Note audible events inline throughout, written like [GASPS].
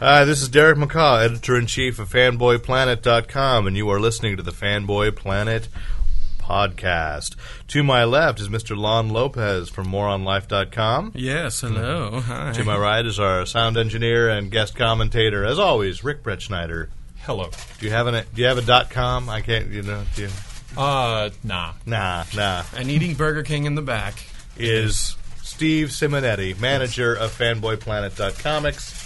Hi, this is Derek McCaw, editor in chief of FanboyPlanet.com, and you are listening to the Fanboy Planet podcast. To my left is Mr. Lon Lopez from MoreOnLife.com. Yes, hello. Hi. To my right is our sound engineer and guest commentator, as always, Ric Bretschneider. Hello. Do you have an Do you have a dot com? I can't. You know. Do you, Uh, nah. nah, nah. and eating Burger King in the back. Is Steve Simonetti, manager of FanboyPlanet.comics,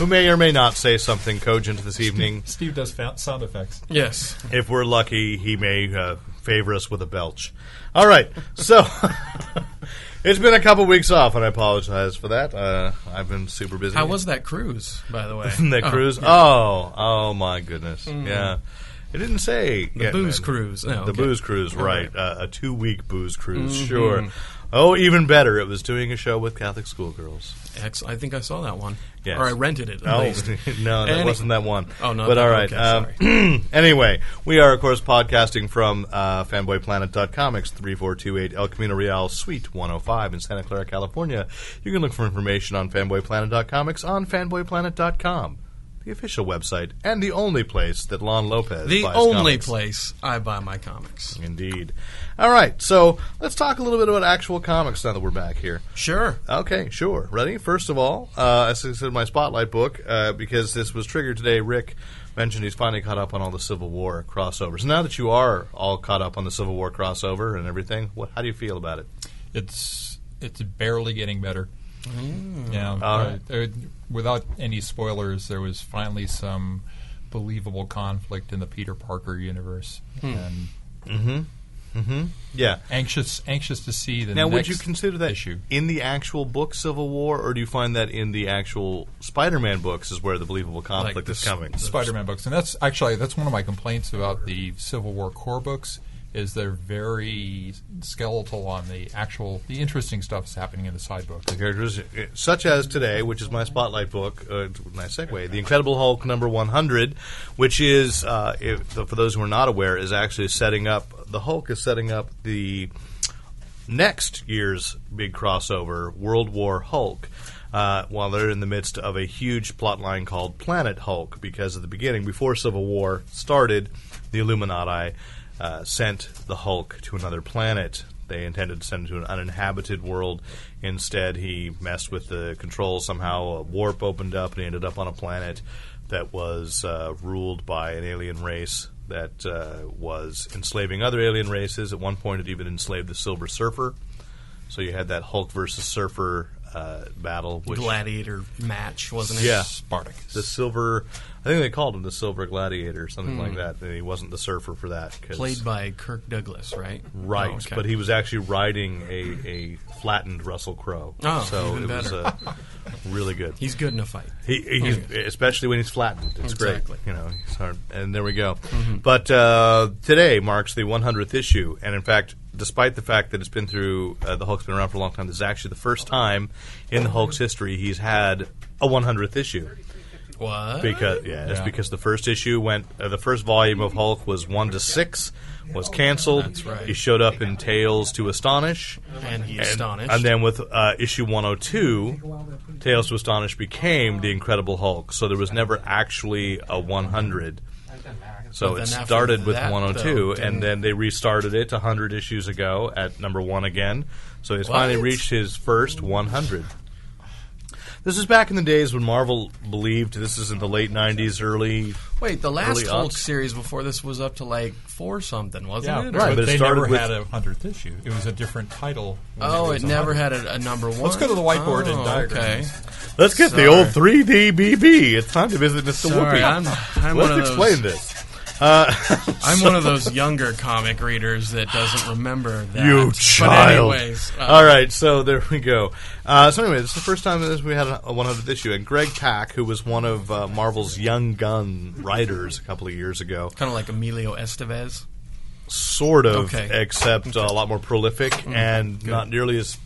who may or may not say something cogent this evening. Steve does fa- sound effects. Yes. If we're lucky, he may uh, favor us with a belch. All right, so [LAUGHS] it's been a couple weeks off, and I apologize for that. Uh, I've been super busy. How was that cruise, by the way? [LAUGHS] that Oh, cruise? Oh, oh my goodness! Yeah, it didn't say The booze cruise. Oh, the okay. booze cruise, All right? right. Uh, a two-week booze cruise, Mhm. sure. Oh, even better, it was doing a show with Catholic schoolgirls. Ex- I think I saw that one. Yes. Or I rented it, at Oh, least. [LAUGHS] no, that Any- wasn't that one. Oh, no. But all right. Okay, um, [CLEARS THROAT] anyway, we are, of course, podcasting from uh, fanboyplanet.comics, 3428 El Camino Real, Suite 105 in Santa Clara, California. You can look for information on fanboyplanet.comics on fanboyplanet.com, the official website, and the only place that Lon Lopez the only comics. place I buy my comics. Indeed. All right, so let's talk a little bit about actual comics now that we're back here. Sure. Okay, sure. Ready? First of all, uh, as I said, my spotlight book, uh, because this was triggered today. Ric mentioned he's finally caught up on all the Civil War crossovers. Now that you are all caught up on the Civil War crossover and everything, what, how do you feel about it? It's it's barely getting better. Yeah. All uh, right. there- without any spoilers, there was finally some believable conflict in the Peter Parker universe, and Mm-hmm. Mm-hmm. Yeah. anxious anxious to see the Now, next would you consider that issue. in the actual book Civil War, or do you find that in the actual Spider-Man books is where the believable conflict the is coming? Spider-Man books, and that's actually that's one of my complaints about the Civil War core books is they're very skeletal on the actual the interesting stuff that's happening in the side books. the characters, such as today, which is my spotlight book. Uh, nice segue. The Incredible Hulk number 100, which is, uh, if, for those who are not aware, is actually setting up. The Hulk is setting up the next year's big crossover, World War Hulk. Uh, while they're in the midst of a huge plot line called Planet Hulk, because at the beginning, before Civil War started, the Illuminati uh, sent the Hulk to another planet. They intended to send him to an uninhabited world. Instead, he messed with the controls. Somehow, a warp opened up, and he ended up on a planet that was uh, ruled by an alien race that uh, was enslaving other alien races. At one point, it even enslaved the Silver Surfer. So you had that Hulk versus Surfer uh, battle, which Gladiator match, wasn't it? yeah, Spartacus. the Silver. I think they called him the Silver Gladiator, or something like that. And he wasn't the Surfer for that. Played by Kirk Douglas, right? Right, Oh, okay. but he was actually riding a, a flattened Russell Crowe. Oh, so even it was better. uh, really good. He's good in a fight. He, he's, especially when he's flattened. It's Exactly. great. You know, he's hard. And there we go. But uh, today marks the 100th issue, and in fact, despite the fact that it's been through uh, the Hulk's been around for a long time, this is actually the first time in the Hulk's history he's had a 100th issue. What? Because yeah, it's Yeah. because the first issue went, uh, the first volume of Hulk was one to six, was canceled. That's right. He showed up in Tales to Astonish, and he astonished. and then with uh, issue 102, Tales to Astonish became the Incredible Hulk. So there was never actually a 100. So But it then after started with that, 102, though, and then they restarted it 100 issues ago at number one again. So he's finally What? reached his first 100. This is back in the days when Marvel believed this is in the late 90s, early. Wait, the last Hulk aughts. series before this was up to like four something, wasn't yeah, it? Right, but, but it they started never with- had a hundredth issue. It was a different title. when Oh, was it never 100. had a, a number one. Let's go to the whiteboard and oh, diagrams. Okay. Let's get the old 3D BB. It's time to visit Mr. Sorry, Whoopi. I'm, I'm Let's one of explain those, this. Uh, [LAUGHS] I'm one of those younger comic readers that doesn't remember that. You But child. anyways, uh, All right, so there we go. Uh, so anyway, this is the first time that we had a, a 100th issue, and Greg Pak, who was one of uh, Marvel's young gun writers a couple of years ago, Kind of like Emilio Estevez. sort of, Okay. except uh, a lot more prolific and not nearly as.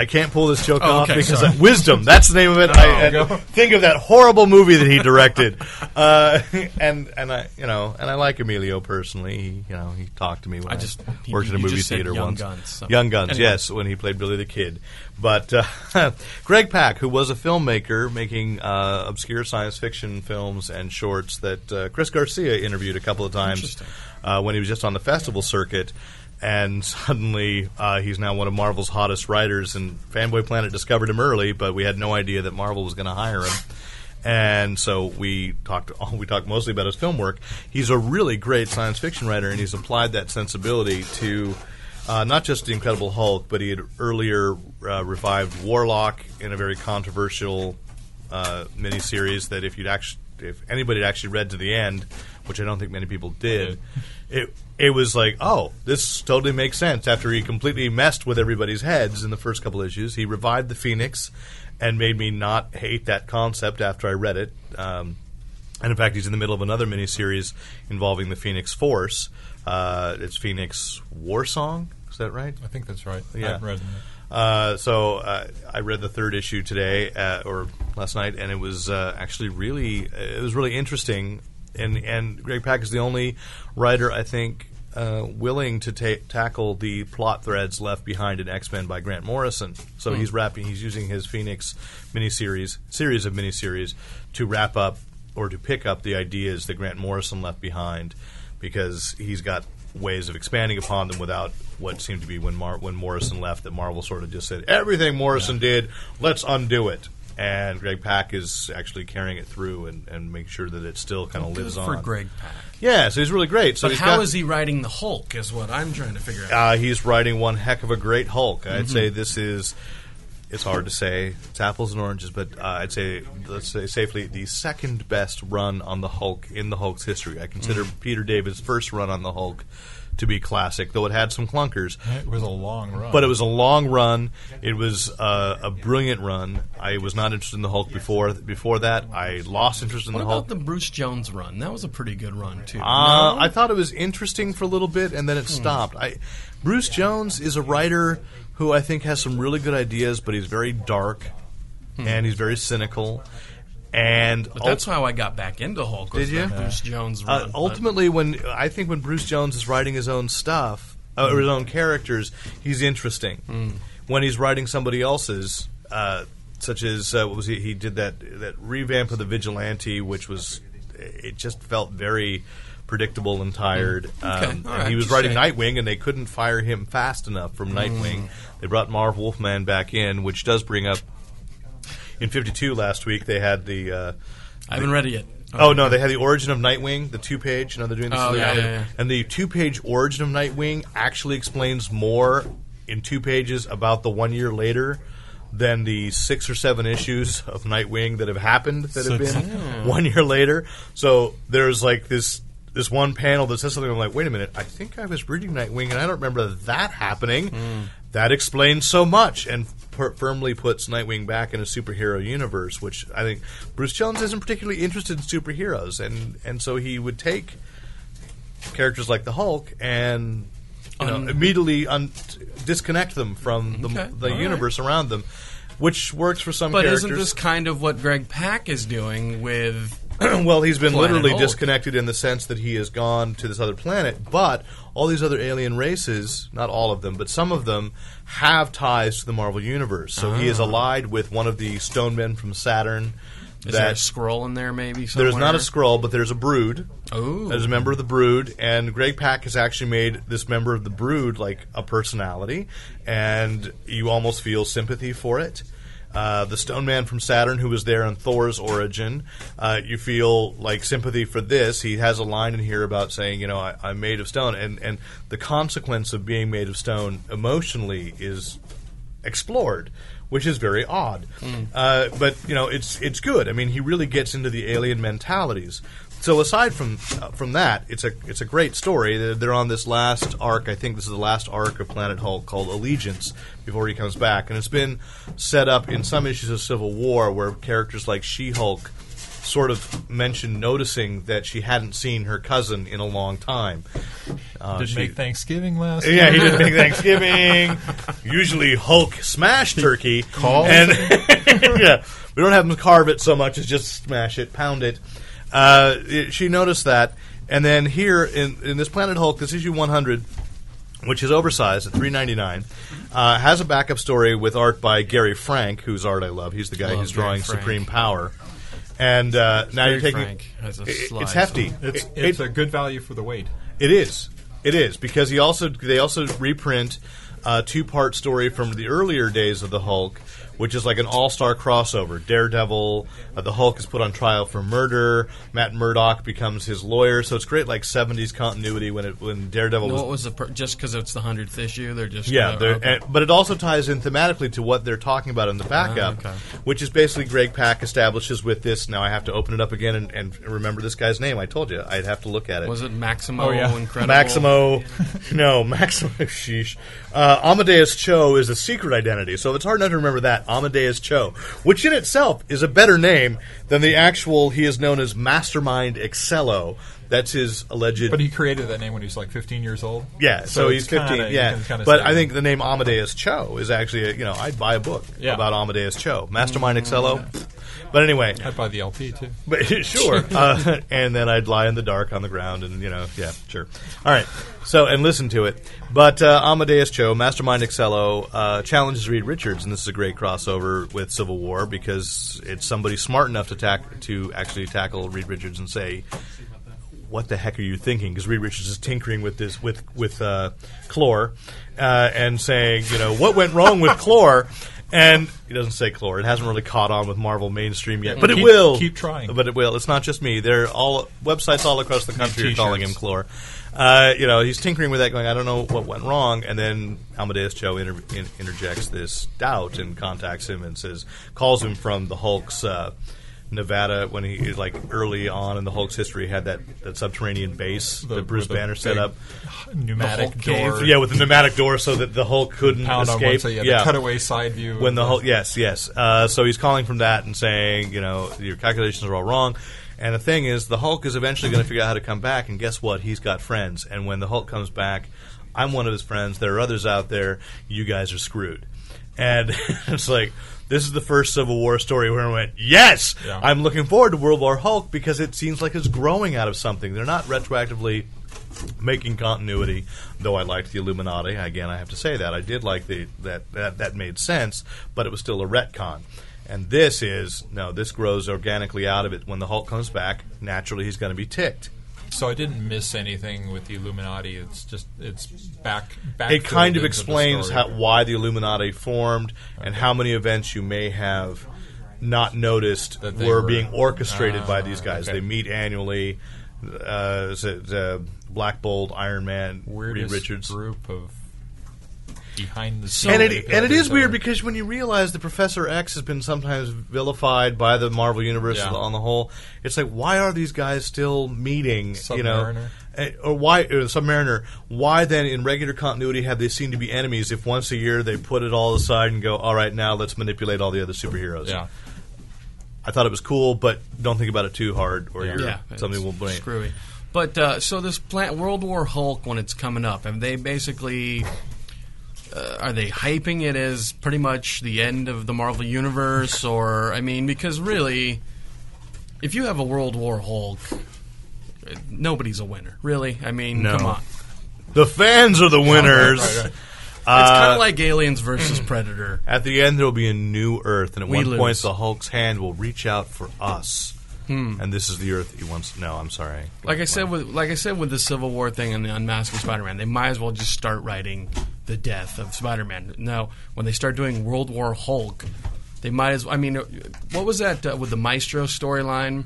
I can't pull this joke Oh, off okay, because sorry. I- Wisdom. That's the name of it. I, and think of that horrible movie that he directed. uh, [LAUGHS] and and I you know and I like Emilio personally. He, you know he talked to me when I, I just- worked in a movie theater Young once. Guns, so- Young Guns, Anyway. yes, when he played Billy the Kid. But uh, [LAUGHS] Greg Pak, who was a filmmaker making uh, obscure science fiction films and shorts that uh, Chris Garcia interviewed a couple of times uh, when he was just on the festival circuit. And suddenly, uh, he's now one of Marvel's hottest writers. And Fanboy Planet discovered him early, but we had no idea that Marvel was going to hire him. And so we talked. [LAUGHS] We talked mostly about his film work. He's a really great science fiction writer, and he's applied that sensibility to uh, not just the Incredible Hulk, but he had earlier uh, revived Warlock in a very controversial uh, miniseries. That if you'd actually, if anybody had actually read to the end, which I don't think many people did, it it was like, oh, this totally makes sense. After he completely messed with everybody's heads in the first couple issues, he revived the Phoenix and made me not hate that concept after I read it. Um, and in fact, he's in the middle of another miniseries involving the Phoenix Force. Uh, it's Phoenix War Song. Is that right? I think that's right. Yeah. Haven't read them. Uh, so uh, I read the third issue today uh, or last night, and it was uh, actually really it was really interesting. And and Greg Pak is the only writer I think uh, willing to ta- tackle the plot threads left behind in X Men by Grant Morrison. So he's wrapping he's using his Phoenix miniseries series of miniseries to wrap up or to pick up the ideas that Grant Morrison left behind because he's got ways of expanding upon them without what seemed to be when Mar- when Morrison left that Marvel sort of just said everything Morrison did let's undo it and Greg Pak is actually carrying it through and, and making sure that it still kind of lives for on. Greg Pak. Yeah, so he's really great. So But he's how got- is he writing the Hulk? Is what I'm trying to figure out. uh, he's writing one heck of a great Hulk. I'd Mm-hmm. say this is. It's hard to say. It's apples and oranges, but uh, I'd say let's say safely the second best run on the Hulk in the Hulk's history. I consider Mm. Peter David's first run on the Hulk to be classic, though it had some clunkers. It was a long run. But it was a long run. It was uh, a brilliant run. I was not interested in the Hulk before. Before that, I lost interest in what the Hulk. What about the Bruce Jones run? That was a pretty good run too. Uh, No? I thought it was interesting for a little bit, and then it stopped. I, Bruce Jones is a writer who I think has some really good ideas, but he's very dark and he's very cynical. And But that's how I got back into Hulk. Was Did you? Bruce Jones uh, run? but- ultimately, when I think when Bruce Jones is writing his own stuff uh, or his own characters, he's interesting. When he's writing somebody else's, uh, such as uh, what was he? He did that that revamp of the Vigilante, which was it just felt very predictable and tired. Okay, Um, and right, he was writing. Nightwing, and they couldn't fire him fast enough from Nightwing. They brought Marv Wolfman back in, which does bring up. In '52 last week, they had the. Uh, I haven't read it yet. Oh no, they had the origin of Nightwing, the two page. You know, they're doing this. Oh, yeah, yeah, yeah. And the two page origin of Nightwing actually explains more in two pages about the one year later than the six or seven issues of Nightwing that have happened that have been [LAUGHS] one year later. So there's like this this one panel that says something. I'm like, wait a minute, I think I was reading Nightwing and I don't remember that happening. Hmm. That explains so much and per- firmly puts Nightwing back in a superhero universe, which I think Bruce Jones isn't particularly interested in superheroes, and and so he would take characters like the Hulk and you know, Un- immediately un- disconnect them from the, Okay, the all right. universe around them, which works for some But characters. isn't this kind of what Greg Pak is doing with? [CLEARS THROAT] well, he's been Planet literally Hulk? disconnected in the sense that he has gone to this other planet, but all these other alien races, not all of them, but some of them, have ties to the Marvel Universe. So he is ah. allied with one of the stone men from Saturn. Is there a that scroll in there? Maybe somewhere? there's not a scroll, but there's a brood. Ooh. There's a member of the Brood, and Greg Pak has actually made this member of the Brood like a personality, and you almost feel sympathy for it. Uh, the Stone Man from Saturn, who was there in Thor's origin, uh, you feel like sympathy for this. He has a line in here about saying, you know, I, I'm made of stone, and and the consequence of being made of stone emotionally is explored, which is very odd. Uh, but you know, it's it's good. I mean, he really gets into the alien mentalities. So aside from uh, from that, it's a it's a great story. They're, they're on this last arc. I think this is the last arc of Planet Hulk called Allegiance before he comes back, and it's been set up in some issues of Civil War where characters like She Hulk sort of mentioned noticing that she hadn't seen her cousin in a long time. Uh, Didn't she- make Thanksgiving last year. yeah, he didn't make [LAUGHS] Thanksgiving. Usually Hulk smash turkey. Calls. And [LAUGHS] yeah, we don't have him carve it so much as just smash it, pound it. Uh, it- she noticed that, and then here in in this Planet Hulk, this issue 100, which is oversized at 3.99, uh, has a backup story with art by Gary Frank, whose art I love. He's the guy Love who's Gary drawing Frank. Supreme Power. And uh, now you're taking Frank has a it- slide, it's hefty. so- It's, It- it's it- a good value for the weight. it is. It is because he also they also reprint a two part story from the earlier days of the Hulk, which is like an all star crossover. Daredevil, uh, the Hulk is put on trial for murder. Matt Murdock becomes his lawyer, so it's great like seventies continuity when it when Daredevil No, was what was the per- just because it's the hundredth issue? They're just yeah, they're- okay. and, but it also ties in thematically to what they're talking about in the backup, Ah, okay. which is basically Greg Pak establishes with this. Now I have to open it up again and, and remember this guy's name. I told you I'd have to look at it. was it Maximo Oh, yeah. Incredible? Maximo, [LAUGHS] no, Maximo. Sheesh. Uh, Amadeus Cho is a secret identity, so it's hard not to remember that Amadeus Cho, which in itself is a better name than the actual. He is known as Mastermind Excello. That's his alleged. But he created that name when he was like 15 years old. yeah, so, So he's it's kinda- 15. yeah, but I think the name Amadeus Cho is actually, a, you know, I'd buy a book Yeah. about Amadeus Cho, Mastermind mm-hmm. Excello. But anyway, I'd buy the LP too. [LAUGHS] but [LAUGHS] sure. [LAUGHS] Uh, and then I'd lie in the dark on the ground, and you know, yeah, sure. All right. So and listen to it. But uh, Amadeus Cho, Mastermind Excello, uh, challenges Reed Richards, and this is a great crossover with Civil War because it's somebody smart enough to tack to actually tackle Reed Richards and say. What the heck are you thinking? Because Reed Richards is tinkering with this with with uh, Clor, uh, and saying, you know, what went wrong with Clor? And he doesn't say Clor. It hasn't really caught on with Marvel mainstream yet, but it will. keep trying. But it will. It's not just me. There are all websites all across the country are calling him t-shirts. Uh, you know, he's tinkering with that, going, I don't know what went wrong. And then Amadeus Cho inter- in- interjects this doubt and contacts him and says, calls him from the Hulk's. Uh, Nevada, when he like early on in the Hulk's history, had that, that subterranean base The- that Bruce Banner set up. Pneumatic door. Yeah, with the pneumatic door, so that the Hulk couldn't Pound on escape. one side. Yeah, the cutaway side view. when the Hulk, yes yes uh, so he's calling from that and saying you know your calculations are all wrong and the thing is the hulk is eventually going to figure out how to come back and guess what he's got friends and when the hulk comes back i'm one of his friends there are others out there you guys are screwed and [LAUGHS] it's like this is the first civil war story where i went yes Yeah. i'm looking forward to world war hulk because it seems like it's growing out of something they're not retroactively making continuity. Though I liked the Illuminati, again, I have to say that I did like the that that that made sense, but it was still a retcon. And this is no, this grows organically out of it. When the Hulk comes back, naturally he's going to be ticked. So I didn't miss anything with the Illuminati. It's just it's back. back It kind of filled into the explains how, why the Illuminati formed and how many events you may have not noticed That were, were- being orchestrated by Ah, these guys. okay. They meet annually. Uh, uh, Black Bolt, Iron Man, weirdest Reed Richards. group of behind the scenes. and it and it is weird because when you realize that Professor X has been sometimes vilified by the Marvel universe Yeah. on the whole, it's like why are these guys still meeting? You know, Submariner. Eh, or why uh, Submariner? Why then in regular continuity have they seemed to be enemies? If once a year they put it all aside and go, all right, now let's manipulate all the other superheroes. yeah. I thought it was cool, but don't think about it too hard, or Yeah. you're, yeah, somebody it's will blame. Screwy. But uh, so this plant World War Hulk when it's coming up, and they basically uh, are they hyping it as pretty much the end of the Marvel universe, or I mean, because really, if you have a World War Hulk, uh, nobody's a winner, really. I mean, No. come on. The fans are the winners. right, right. It's kind of like Aliens versus [CLEARS THROAT] Predator. At the end, there will be a new Earth, and at We one point, the Hulk's hand will reach out for us. And this is the Earth he wants. No, I'm sorry. Like I said with like I said with the Civil War thing and the unmasking Spider-Man, they might as well just start writing the death of Spider-Man. Now, when they start doing World War Hulk, they might as I mean, what was that uh, with the Maestro storyline?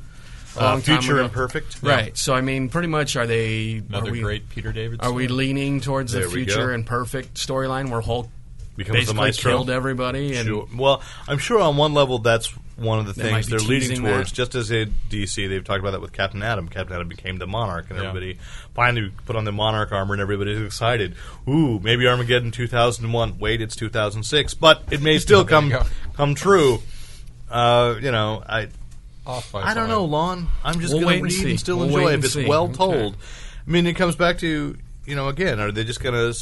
Uh, Future? Imperfect? right? So I mean, pretty much, are they Another are we, great Peter David. Are we leaning towards the There we Future go. and Perfect storyline where Hulk becomes the basically maestro. killed everybody? And Sure. Well, I'm sure on one level that's one of the They things they're leading towards. that. Just as in DC, they've talked about that with Captain Atom. Captain Atom became the Monarch, and Yeah. everybody finally put on the Monarch armor, and everybody's excited. Ooh, maybe Armageddon 2001. Wait, it's 2006, but it may [LAUGHS] still come come true. Uh, you know, I off by I don't know, Lon. I'm just We'll going to and read see. and still We'll enjoy it and if it's see. well Okay. told. I mean, it comes back to you know again, are they just going to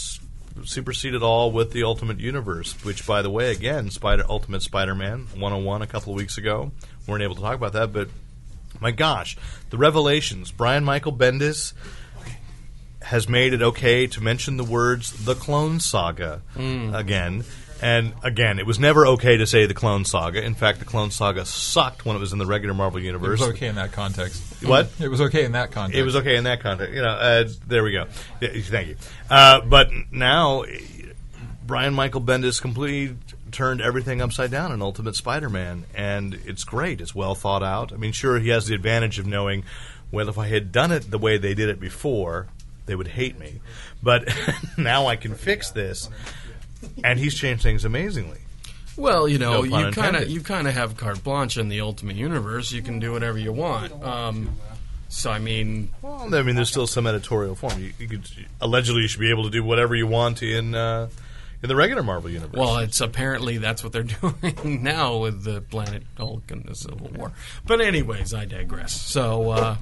supersede it all with the Ultimate Universe? Which, by the way, again, Spider Ultimate Spider-Man 101 a couple of weeks ago. We weren't able to talk about that, but my gosh, the revelations. Brian Michael Bendis has made it okay to mention the words the Clone Saga Hmm. again. And again, it was never okay to say the Clone Saga. In fact, the Clone Saga sucked when it was in the regular Marvel universe. It was okay in that context. What? It was okay in that context. It was okay in that context. You know, uh, there we go. Thank you. Uh, but now, Brian Michael Bendis completely turned everything upside down in Ultimate Spider-Man, and it's great. It's well thought out. I mean, sure, he has the advantage of knowing, well, if I had done it the way they did it before, they would hate me. But [LAUGHS] now I can fix this, and he's changed things amazingly. Well, you know, No you kind of you kind of have carte blanche in the Ultimate Universe. You can do whatever you want. Um, so I mean, Well, I mean, there's still some editorial form. You, you could allegedly you should be able to do whatever you want in uh, in the regular Marvel universe. well, it's apparently that's what they're [LAUGHS] doing now with the Planet Hulk and the Civil War. But anyways, I digress. So uh,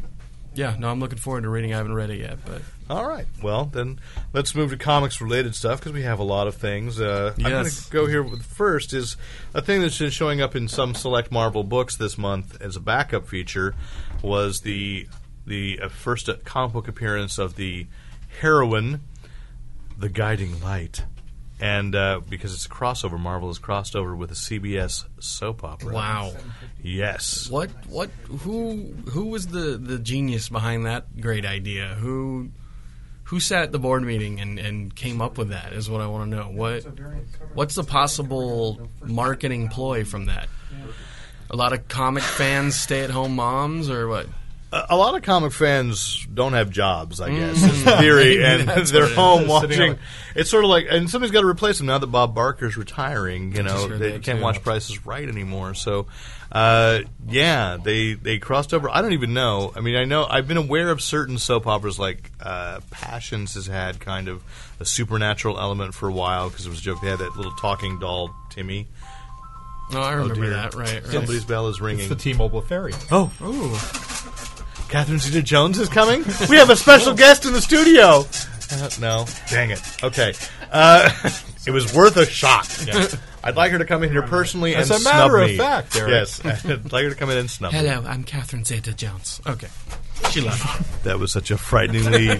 yeah, no, I'm looking forward to reading. I haven't read it yet, but All right. Well, then let's move to comics related stuff because we have a lot of things. Uh, I'm going to go here with first is a thing that's been showing up in some select Marvel books this month as a backup feature was the the uh, first uh, comic book appearance of the heroine, the Guiding Light. And uh, because it's a crossover, Marvel has crossed over with a CBS soap opera. wow, Yes. what what who who was the the genius behind that great idea? Who who sat at the board meeting and, and came up with that is what I want to know. What what's the possible marketing ploy from that? A lot of comic fans, stay at home moms, or what? A lot of comic fans don't have jobs, I guess, is the [LAUGHS] theory, and they're what it home watching. It's sort of like, and somebody's got to replace them now that Bob Barker's retiring. You know, they can't too. watch Prices Right anymore. So, uh, yeah, they they crossed over. I don't even know. I mean, I know I've been aware of certain soap operas like uh, Passions has had kind of a supernatural element for a while because it was a joke. They had that little talking doll Timmy. Oh, I remember dear. that. Right. right. Somebody's bell is It's ringing. the T-Mobile ferry. Oh, Ooh. Catherine Zeta Jones is coming. We have a special guest in the studio. Uh, no, dang it. Okay, uh, [LAUGHS] it was worth a shot. I'd like her to come in here personally As and a matter of me. fact, Eric. yes, [LAUGHS] I'd like her to come in and snub me. Hello, I'm Catherine Zeta Jones. Okay. She left. That was such a frighteningly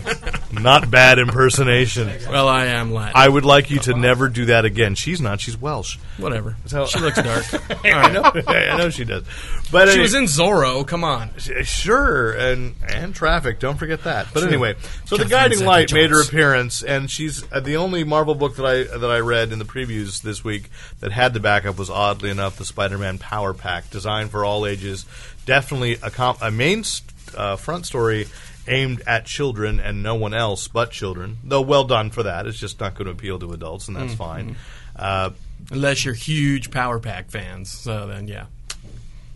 not bad impersonation. well, I am Latin. I would like you to never do that again. She's not. She's Welsh. Whatever. So- she looks dark. [LAUGHS] I know. I know she does. But She anyway- was in Zorro. Come on. Sure, and and traffic. Don't forget that. But anyway, so the Guiding Light made her appearance, and she's uh, the only Marvel book that I that I read in the previews this week that had the backup was oddly enough the Spider-Man Power Pack, designed for all ages. Definitely a comp- a main st- uh, front story aimed at children and no one else but children. Though well done for that. It's just not going to appeal to adults, and that's Mm-hmm. fine. Uh, Unless you're huge Power Pack fans. So then, yeah.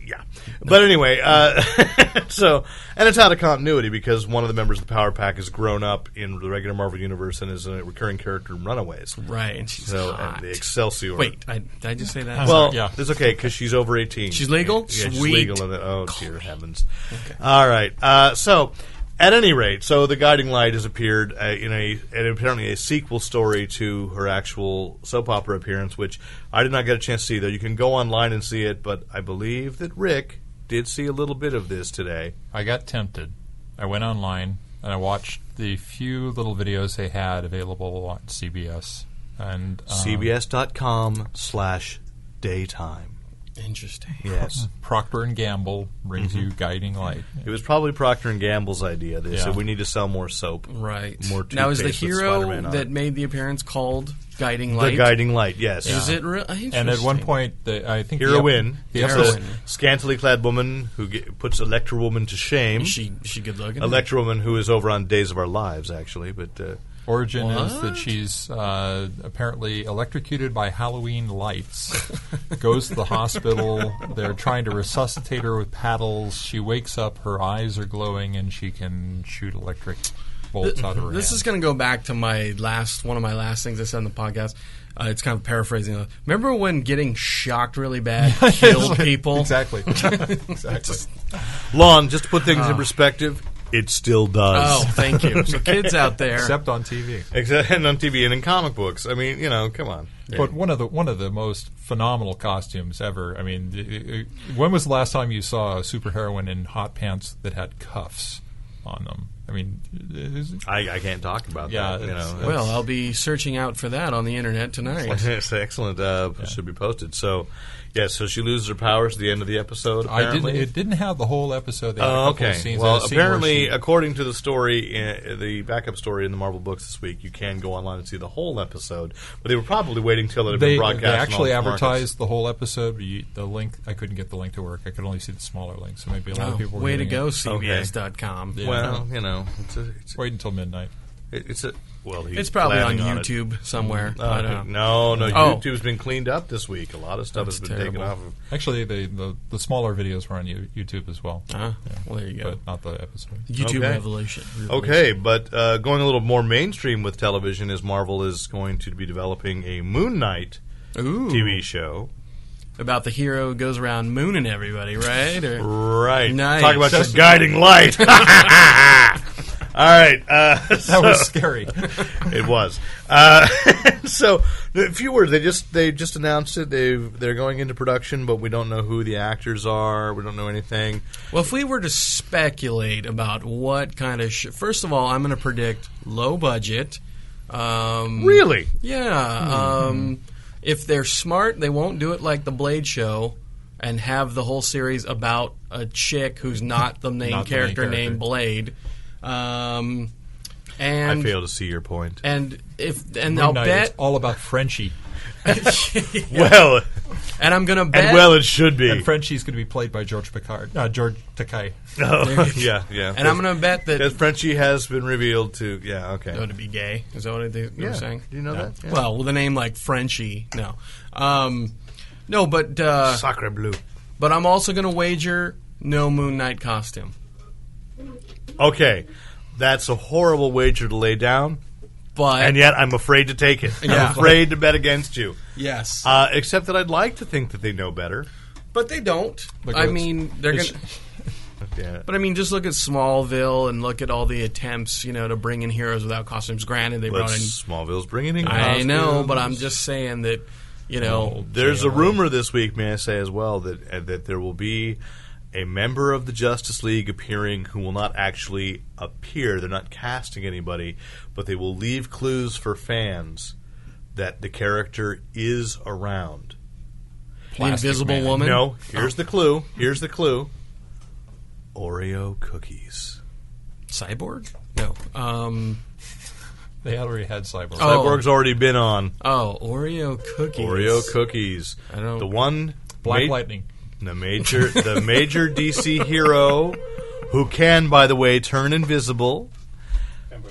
Yeah. But anyway, uh, [LAUGHS] so and it's out of continuity because one of the members of the Power Pack has grown up in the regular Marvel universe and is a recurring character in Runaways. Right. And she's So hot. and the Excelsior. Wait, I, did I just say that? Well, Yeah. it's okay because she's over eighteen. She's legal? Yeah, she's Sweet. legal. And, oh dear heavens! All right. Uh, so, at any rate, so the Guiding Light has appeared uh, in a and apparently a sequel story to her actual soap opera appearance, which I did not get a chance to see. Though you can go online and see it, but I believe that Ric did see a little bit of this today. I got tempted. I went online and I watched the few little videos they had available on CBS. And um, CBS.com slash daytime. Interesting. Yes. [LAUGHS] Procter and Gamble brings Mm-hmm. you Guiding Light. It was probably Procter and Gamble's idea. They said we need to sell more soap. Right. More now, is the hero that made the appearance called Guiding Light? The Guiding Light, yes. Is it real? And at one point, the, I think the Heroine, the episode, a scantily clad woman who ge- puts Electra Woman to shame. Is she, she good looking? Electra Woman, who is over on Days of Our Lives, actually, but uh, origin is that she's uh, apparently electrocuted by Halloween lights. Goes to the hospital. They're trying to resuscitate her with paddles. She wakes up. Her eyes are glowing, and she can shoot electric bolts out of her This hand. is going to go back to my last one of my last things I said in the podcast. Uh, it's kind of paraphrasing. uh, Remember when getting shocked really bad [LAUGHS] killed people? exactly. [LAUGHS] exactly. [LAUGHS] Lon, just to put things in perspective, it still does. Oh, thank you. So [LAUGHS] kids out there, Except on TV. Except and on TV and in comic books. I mean, you know, come on. But one of the one of the most phenomenal costumes ever. I mean, i- i- when was the last time you saw a superheroine in hot pants that had cuffs on them? I mean, is- I, I can't talk about Yeah, that. You know, well, I'll be searching out for that on the internet tonight. [LAUGHS] it's excellent. Uh, Should be posted. So, yeah. So she loses her powers at the end of the episode. I didn't. It didn't have the whole episode. They had a Oh, couple okay. of scenes. Well, They had a scene where apparently, she- according to the story, uh, the backup story in the Marvel books this week, you can go online and see the whole episode. But they were probably waiting till it had they, been broadcast. they actually the markets. advertised the whole episode. But you, the link, I couldn't get the link to work. I could only see the smaller link. So maybe a lot Oh, of people. Were way to go, it. CBS.com. Yeah. Well, you know, it's a, it's Wait until midnight. it's a well. He's It's probably on planning it. YouTube somewhere. Uh, I don't know. no, no, Oh. YouTube's been cleaned up this week. A lot of stuff That's has been taken off of. Actually, the, the the smaller videos were on YouTube as well, Uh, well, there you go. but not the episode. YouTube Okay. revolution. Okay, but uh, going a little more mainstream with television is Marvel is going to be developing a Moon Knight Ooh, TV show. About the hero who goes around mooning everybody, right? Or, Right. Nice. Talk about That's- guiding light. [LAUGHS] All right. Uh, [LAUGHS] That was scary. [LAUGHS] it was. Uh, so a few words. They just they just announced it. They they're going into production, but we don't know who the actors are. We don't know anything. well, if we were to speculate about what kind of sh- first of all, I'm going to predict low budget. Um, Really? Yeah. Um, if they're smart, they won't do it like the Blade Show and have the whole series about a chick who's [LAUGHS] not the main, Not the main character, character. named Blade. Um, I fail to see your point. and if and Moon I'll Knight, bet it's all about Frenchie, [LAUGHS] [LAUGHS] Well, and I'm gonna bet and well, it should be. and Frenchie's going to be played by George Picard, uh, George Takei. Oh, yeah, yeah. and I'm gonna bet that because Frenchie has been revealed to. Yeah. Okay. oh, to be gay. Is that what they, they yeah. were saying? Do you know that? Yeah. Well, with a name like Frenchie, no, um, no, but uh, Sacre bleu. but I'm also gonna wager no Moon Knight costume. Okay, that's a horrible wager to lay down, But and yet I'm afraid to take it. Yeah. I'm afraid to bet against you. yes, Uh, except that I'd like to think that they know better. but they don't. Look, I mean, they're gonna. Yeah. But I mean, just look at Smallville and look at all the attempts, you know, to bring in heroes without costumes. Granted, they But brought in. Smallville's bringing in. I know, but I'm just saying that, you know, There's a rumor this week, may I say as well, that uh, that there will be a member of the Justice League appearing who will not actually appear. They're not casting anybody, but they will leave clues for fans that the character is around. Plastic Invisible Man. Woman. No, here's the clue. Here's the clue. Oreo cookies. Cyborg. No. Um. They already had Cyborg. Oh. Cyborg's already been on Oh, Oreo cookies. Oreo cookies. I don't- The one Black ma- Lightning. The major the major DC hero who can, by the way, turn invisible,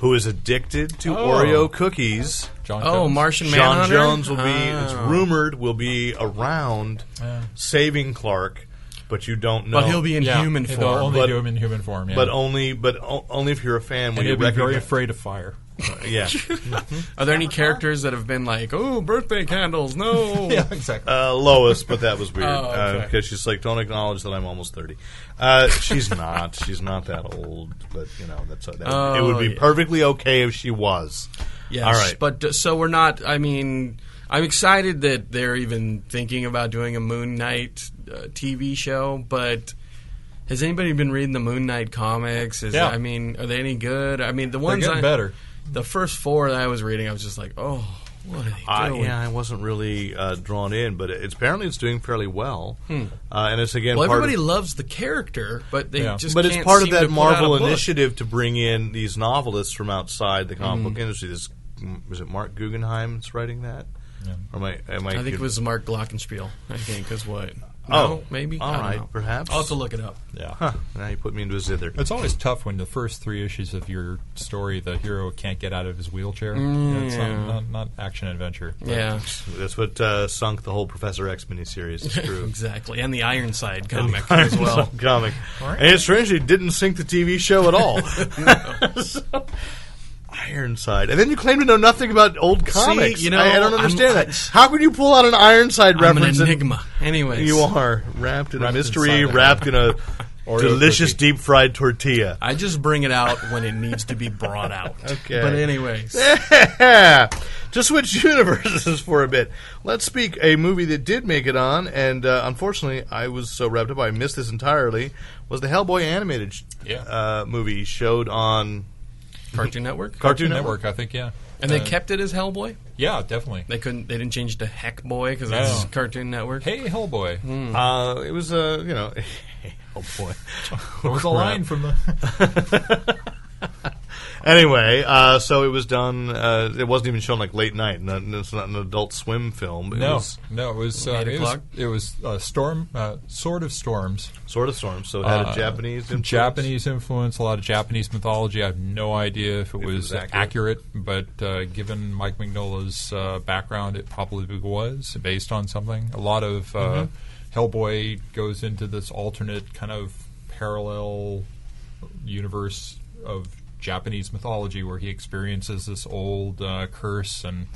who is addicted to Oh. Oreo cookies. John Oh, Jones. Martian Sean Manhunter. Jones will be. It's Oh. rumored will be around Yeah. saving Clark, but you don't know. But he'll be in Yeah, human they'll form. only But- do him in human form. Yeah. but only, but o- only if you're a fan. When and you he'll be very afraid of fire. [LAUGHS] yeah, [LAUGHS] Are there any characters that have been like, oh, birthday candles? No. [LAUGHS] yeah, exactly. uh, Lois, but that was weird Oh, okay. because she's like, don't acknowledge that I'm almost thirty. Uh, she's not. She's not that old, but you know that's that, it Oh, would be yeah. perfectly okay if she was. Yes, All right. But uh, so we're not. I mean, I'm excited that they're even thinking about doing a Moon Knight uh, TV show. But has anybody been reading the Moon Knight comics? Is Yeah. I mean, are they any good? I mean, the ones I, better. the first four that I was reading, I was just like, oh, what are they Uh, doing? yeah, I wasn't really uh, drawn in, but it's apparently it's doing fairly well, uh, and it's again Hmm. Well, part everybody of, loves the character, but they Yeah. just but it's part of that Marvel initiative to bring in these novelists from outside the comic Hmm. book industry. This is it Mark Guggenheim that's writing that, Yeah. or am I? Am I, I think it was Mark Glockenspiel. I think is what. Oh, maybe. all I don't right, know. perhaps. I'll have to look it up. Yeah. Huh, now you put me into a zither. It's always tough when the first three issues of your story, the hero can't get out of his wheelchair. You know, it's Mm, yeah. not, not, not action adventure. Yeah, That's what uh, sunk the whole Professor X miniseries. It's true. [LAUGHS] exactly. And the Ironside comic as well. comic. And it strangely didn't sink the TV show at all. [LAUGHS] [LAUGHS] So, Ironside, and then you claim to know nothing about old comics. you know, I, I don't I'm- understand that. How could you pull out an Ironside I'm an reference? and- enigma. Anyways, you are wrapped in Wrapped a mystery, wrapped in a [LAUGHS] delicious deep fried tortilla. I just bring it out when it needs to be brought out. [LAUGHS] Okay. But anyways, to switch [LAUGHS] universes for a bit, let's speak a movie that did make it on, and uh, unfortunately, I was so wrapped up I missed this entirely. Was the Hellboy animated Yeah. uh, movie showed on Cartoon Network, Cartoon Cartoon Network? Network, I think. Yeah, and they Uh, kept it as Hellboy. Yeah, definitely. They couldn't. They didn't change to Heck Boy because No. it's Cartoon Network. Hey, Hellboy. Uh, it was a you know, [LAUGHS] oh boy. There was a line from the. [LAUGHS] Anyway, uh, so it was done. Uh, it wasn't even shown like late night. It's not an Adult Swim film. It no, was no, it was uh, it was, it was uh, storm, uh, Sword of Storms. Sword of Storms. So it had a Uh, Japanese influence. Japanese influence, a lot of Japanese mythology. I have no idea if it it was, was accurate. accurate. but uh, given Mike Mignola's uh, background, it probably was based on something. A lot of uh, Mm-hmm. Hellboy goes into this alternate kind of parallel universe of Japanese mythology where he experiences this old uh, curse and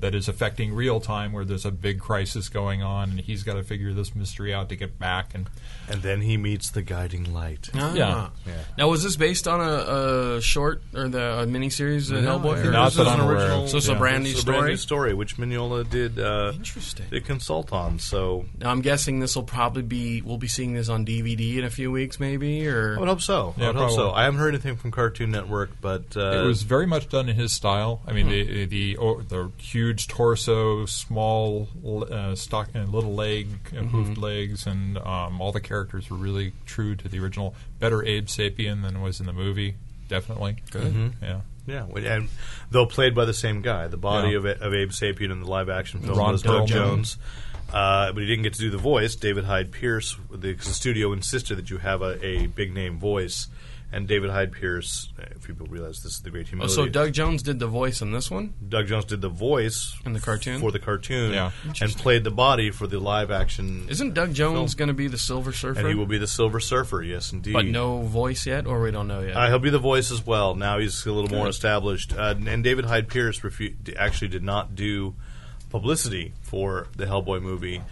that is affecting real time where there's a big crisis going on and he's got to figure this mystery out to get back and And then he meets the guiding light. Ah. Yeah. Yeah. Now, was this based on a, a short or the a miniseries No, Hellboy? think or- Not this that is I'm an aware original. So it's a brand new It's a brand story? new story, which Mignola did uh, Interesting. did consult on. So Now, I'm guessing this will probably be. We'll be seeing this on DVD in a few weeks, maybe. Or I would hope so. Yeah, I would hope so. I haven't heard anything from Cartoon Network, but uh, it was very much done in his style. I mean, the the oh, the huge torso, small uh, stock, and little leg, uh, hoofed legs, and um, all the characters were really true to the original. Better Abe Sapien than was in the movie, definitely. Good. Yeah. yeah, and though played by the same guy, the body Yeah. of, of Abe Sapien in the live action film Ron was Doug Perlman. Jones. Uh, but he didn't get to do the voice. David Hyde Pierce, the, the studio insisted that you have a, a big name voice, and David Hyde Pierce. If people realize this is the great Oh, humility. so Doug Jones did the voice in this one Doug Jones did the voice in the cartoon. for the cartoon, Yeah. and played the body for the live action. Isn't Doug Jones going to be the Silver Surfer? and he will be the Silver Surfer. Yes, indeed. but no voice yet, or we don't know yet. Uh, he'll be the voice as well. Now he's a little more established. Uh, and David Hyde Pierce refu- actually did not do publicity for the Hellboy movie,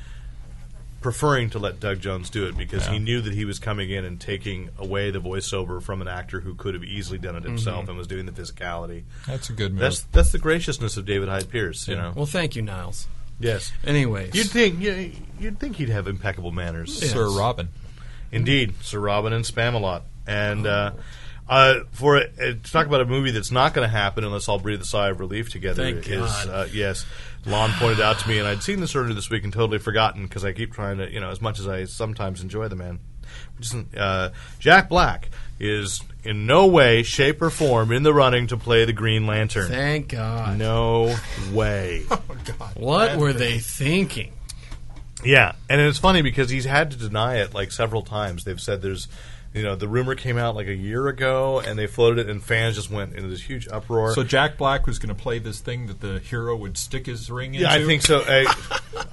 preferring to let Doug Jones do it because he knew that he was coming in and taking away the voiceover from an actor who could have easily done it himself Mm-hmm. and was doing the physicality. That's a good move. That's that's the graciousness of David Hyde Pierce. You Yeah. know. well, thank you, Niles. yes. Anyways, You'd think you'd think he'd have impeccable manners. Sir Robin. Indeed, Sir Robin and Spamalot. And uh, uh, for uh, to talk about a movie that's not going to happen unless I'll breathe a sigh of relief together Thank is God. uh, yes. Lon pointed out to me, and I'd seen this earlier this week and totally forgotten because I keep trying to, you know, as much as I sometimes enjoy the man. Just, uh, Jack Black is in no way, shape, or form in the running to play the Green Lantern. thank God. No way. [LAUGHS] Oh, God. What were they thinking? Yeah, and it's funny because he's had to deny it like several times. They've said there's, you know, the rumor came out like a year ago, and they floated it, and fans just went into this huge uproar. So Jack Black was going to play this thing that the hero would stick his ring into. yeah, I think so. I,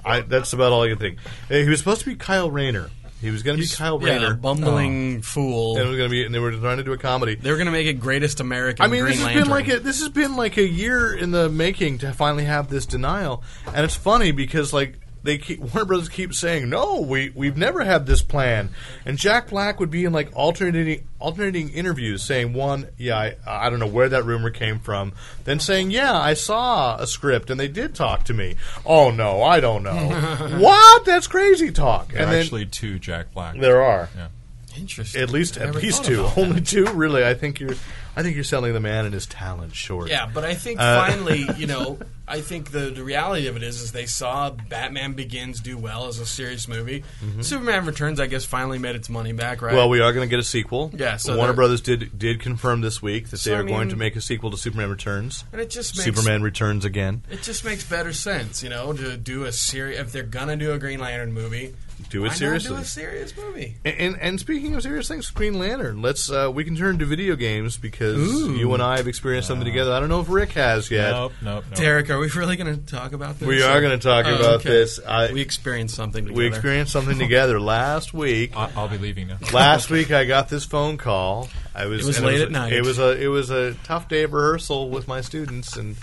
I, that's about all I can think. He was supposed to be Kyle Rayner. He was going to be Kyle Yeah, Rayner, a bumbling oh. fool. and it was going to be, and they were trying to do a comedy. They were going to make it greatest American I mean, Green this has Lantern. been like a, this has been like a year in the making to finally have this denial, and it's funny because like they keep, Warner Brothers keep saying no, we we've never had this plan, and Jack Black would be in like alternating alternating interviews saying one, yeah, I, I don't know where that rumor came from, then saying yeah, I saw a script and they did talk to me. Oh no, I don't know [LAUGHS] what that's crazy talk, There and are then actually two Jack Black. there are. Yeah. Interesting. At least, at least two. Only two, really. I think you're, I think you're selling the man and his talent short. Yeah, but I think Uh, [LAUGHS] finally, you know, I think the, the reality of it is, is they saw Batman Begins do well as a serious movie. Superman Returns, I guess, finally made its money back, right? Mm-hmm. Well, we are going to get a sequel. Yeah, so Warner Brothers did did confirm this week that So, they are I going to make a sequel to Superman Returns. and it just makes Superman Returns again. It just makes better sense, you know, to do a series. If they're gonna do a Green Lantern movie, Do it Why not seriously. do a serious movie? And, and and speaking of serious things, Green Lantern. Let's uh, we can turn to video games because Ooh. you and I have experienced something together. I don't know if Ric has yet. Nope, nope, nope. Derek, are we really going to talk about this? We are going to talk Oh, about okay. this. I, we experienced something together. we experienced something together [LAUGHS] last week. I- I'll be leaving now. last week I got this phone call. I was It was and late a- at night. It was a it was a tough day of rehearsal with my students and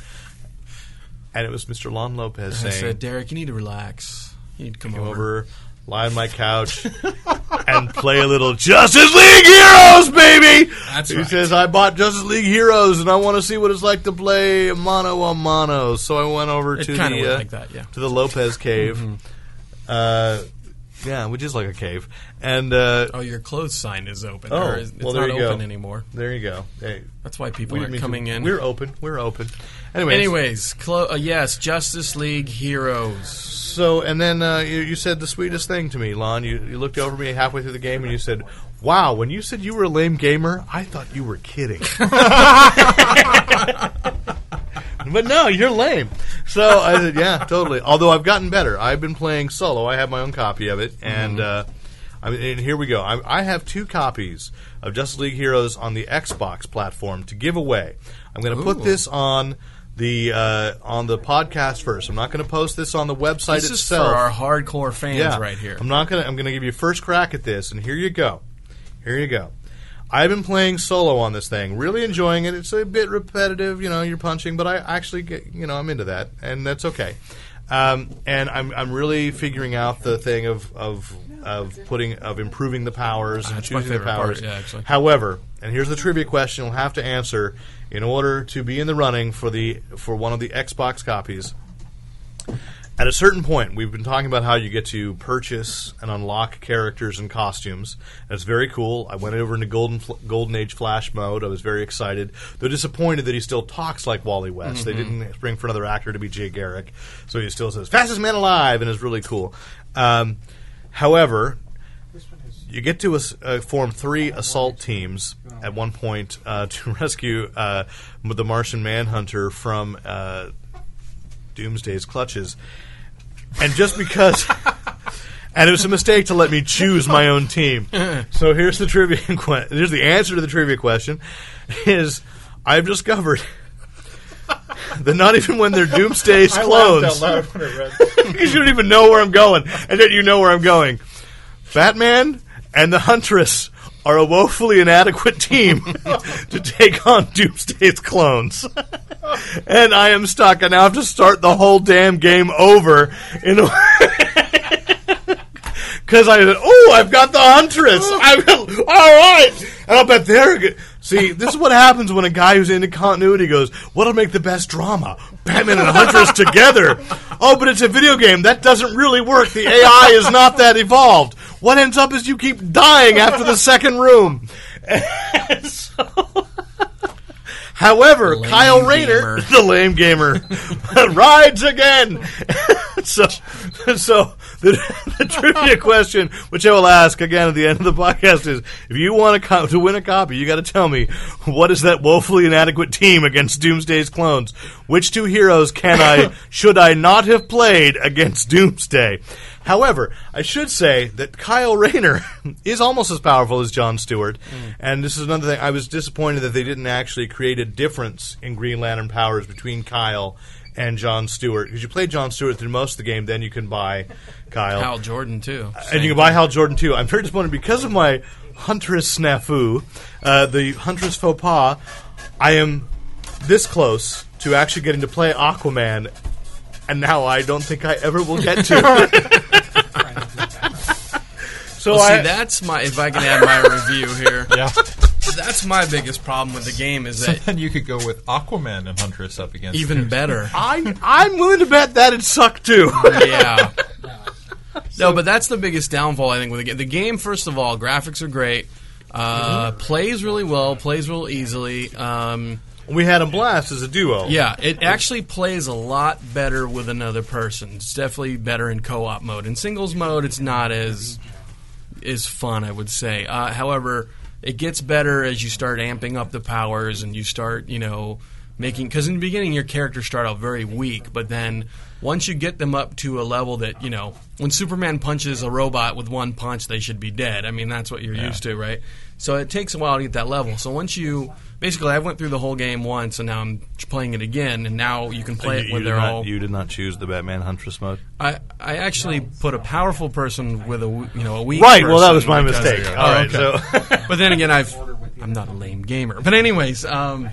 and it was Mr. Lon Lopez I saying said, Derek, you need to relax. You need to come, come over. over, lie on my couch, and play a little Justice League Heroes, baby. That's he right. says I bought Justice League Heroes and I want to see what it's like to play mono a mono. So I went over It to the uh, like that, yeah. to the Lopez cave. Uh, yeah, which is like a cave, and uh, Oh, your clothes sign is open. Oh, or is, it's well, there not you go. open anymore. there you go. Hey, That's why people we aren't coming in. We're open. We're open. Anyways, Anyways, clo- uh, yes, Justice League Heroes. So, and then uh, you, you said the sweetest thing to me, Lon. You, you looked over me halfway through the game and you said, "Wow, when you said you were a lame gamer, I thought you were kidding." [LAUGHS] [LAUGHS] but no, you're lame. So I said, "Yeah, totally." Although I've gotten better. I've been playing solo. I have my own copy of it, and uh, I mean, and here we go. I, I have two copies of Justice League Heroes on the Xbox platform to give away. I'm going to put this on the uh, on the podcast first. I'm not going to post this on the website This is for our hardcore fans right here. I'm not gonna. I'm gonna give you first crack at this, and here you go. Here you go. I've been playing solo on this thing, really enjoying it. It's a bit repetitive, you know. You're punching, but I actually get, you know, I'm into that, and that's okay. Um, and I'm I'm really figuring out the thing of of of putting of improving the powers and That's my choosing the favorite part, powers. yeah, actually. However, and here's the trivia question you'll have to answer in order to be in the running for the for one of the Xbox copies. At a certain point, we've been talking about how you get to purchase and unlock characters and costumes. And it's very cool. I went over into Golden Golden Age Flash mode. I was very excited. Though disappointed that he still talks like Wally West. They didn't bring for another actor to be Jay Garrick, so he still says "fastest man alive" and is really cool. Um, however, you get to uh, form three assault teams at one point uh, [LAUGHS] to rescue uh, the Martian Manhunter from uh, Doomsday's clutches. And just because. [LAUGHS] And it was a mistake to let me choose my own team. So here's the trivia. [LAUGHS] Que- here's the answer to the trivia question: Is I've discovered [LAUGHS] that not even when they're Doomsday's clones, because you don't even know where I'm going, and yet you know where I'm going. Batman and the Huntress are a woefully inadequate team to take on Doomsday's clones. and I am stuck. I now have to start the whole damn game over in because [LAUGHS] I said, "Oh, I've got the Huntress. Got, all right." And I'll bet they're good. See, this is what happens when a guy who's into continuity goes, "What'll make the best drama? Batman and Huntress together." Oh, but it's a video game. That doesn't really work. The AI is not that evolved. What ends up is you keep dying after the second room. [LAUGHS] So- However, Lame Kyle Rayner, gamer. [LAUGHS] the lame gamer, [LAUGHS] rides again. so, so the, [LAUGHS] the trivia question, which I will ask again at the end of the podcast, is: If you want to to win a copy, you got to tell me what is that woefully inadequate team against Doomsday's clones? Which two heroes can I [LAUGHS] should I not have played against Doomsday? However, I should say that Kyle Rayner [LAUGHS] is almost as powerful as John Stewart, mm. and this is another thing. I was disappointed that they didn't actually create a difference in Green Lantern powers between Kyle and John Stewart because you play John Stewart through most of the game, then you can buy Kyle, Hal Jordan too. and you can buy Hal Jordan too. I'm very disappointed because of my Huntress snafu, uh, the Huntress faux pas. I am this close to actually getting to play Aquaman, and now I don't think I ever will get to. [LAUGHS] so Well, see, I, that's my. If I can add my review here, Yeah. That's my biggest problem with the game is that then you could go with Aquaman and Huntress up against even Doomsday. better. I, I'm willing to bet that'd suck too. yeah. [LAUGHS] No, but that's the biggest downfall I think with the game. The game, first of all, graphics are great. Uh, Plays really well. Plays real easily. Um, we had a blast as a duo. yeah, it actually plays a lot better with another person. It's definitely better in co-op mode. In singles mode, it's not as is fun, I would say. Uh, however, it gets better as you start amping up the powers and you start, you know, making because in the beginning your characters start out very weak, but then once you get them up to a level that you know when Superman punches a robot with one punch, they should be dead. I mean that's what you're used to, right? So it takes a while to get that level. So once you basically, I went through the whole game once, and now I'm playing it again, and now you can play you, it when they're not, all. you did not choose the Batman Huntress mode. I, I actually put a powerful person with a you know a weak Right. Well, that was my mistake. Oh, All right. okay. So [LAUGHS] but then again, I've I'm not a lame gamer. But anyways, um,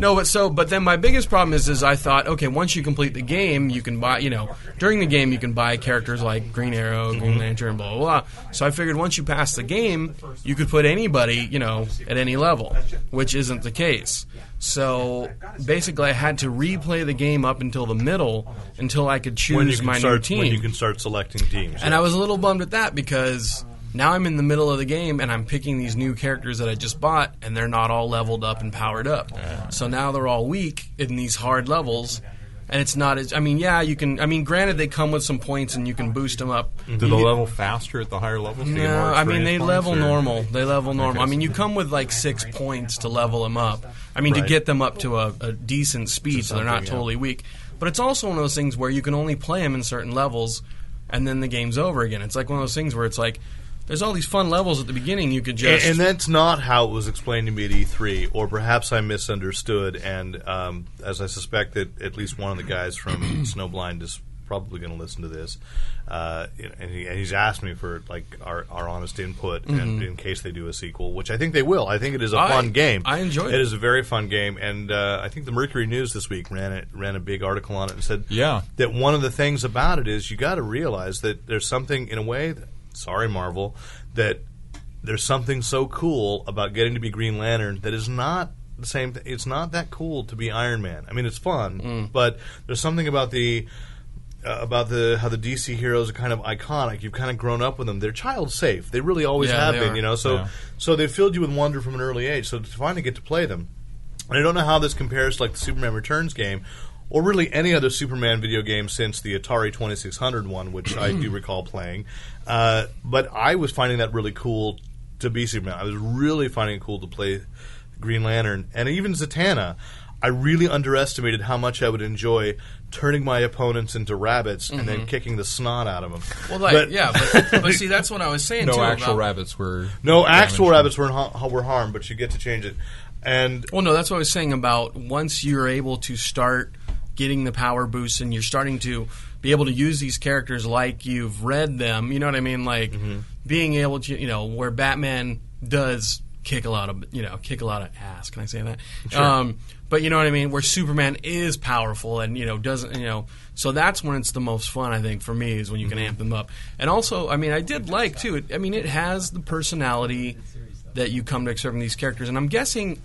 no, but so but then my biggest problem is is I thought okay, once you complete the game, you can buy you know during the game you can buy characters like Green Arrow, Green mm-hmm. Lantern, blah blah blah. So I figured once you pass the game, you could put anybody you know at any level, which isn't the case. So basically, I had to replay the game up until the middle until I could choose when you can my new team. when you can start selecting teams. And I was a little bummed at that because now I'm in the middle of the game and I'm picking these new characters that I just bought and they're not all leveled up and powered up. So now they're all weak in these hard levels. And it's not as I mean, yeah, you can. I mean, granted, they come with some points and you can boost them up. Do they level faster at the higher levels? No, I mean they level or- normal. They level normal. I mean you come with like six points to level them up. I mean Right. to get them up to a, a decent speed, so they're not something, yeah. totally weak. But it's also one of those things where you can only play them in certain levels, and then the game's over again. It's like one of those things where it's like there's all these fun levels at the beginning. You could just and that's not how it was explained to me at E3, or perhaps I misunderstood. And um, as I suspect that at least one of the guys from [COUGHS] Snowblind is probably going to listen to this, uh, and, he, and he's asked me for like our, our honest input, and in case they do a sequel, which I think they will. I think it is a Mm-hmm. Fun game. I enjoy it. it. It is a very fun game, and uh, I think the Mercury News this week ran it ran a big article on it and said Yeah. that one of the things about it is you got to realize that there's something in a way. That, sorry, Marvel, that there's something so cool about getting to be Green Lantern that is not the same. Th- it's not that cool to be Iron Man. I mean, it's fun, Mm. but there's something about the uh, about the how the DC heroes are kind of iconic. You've kind of grown up with them. They're child safe. They really always Yeah, have been. are. You know, so Yeah. so they filled you with wonder from an early age. So to finally get to play them, and I don't know how this compares to like the Superman Returns game, or really any other Superman video game since the Atari 2600 one, which I do [CLEARS THROAT] recall playing. Uh, but I was finding that really cool to be Superman. I was really finding it cool to play Green Lantern, and even Zatanna. I really underestimated how much I would enjoy turning my opponents into rabbits and then kicking the snot out of them. well, like, But- yeah, but, but [LAUGHS] see, that's what I was saying No too. actual about- rabbits were. No, actual damaged. rabbits were ha- were harmed, but you get to change it. And Well, no, that's what I was saying about once you're able to start getting the power boosts and you're starting to be able to use these characters like you've read them. You know what I mean? Like being able to, you know, where Batman does kick a lot of, you know, kick a lot of ass. Can I say that? Um, but you know what I mean? Where Superman is powerful and you know doesn't, you know, so that's when it's the most fun. I think for me is when you can amp them up. And also, I mean, I did like too. It, I mean, it has the personality that you come to expect from these characters, and I'm guessing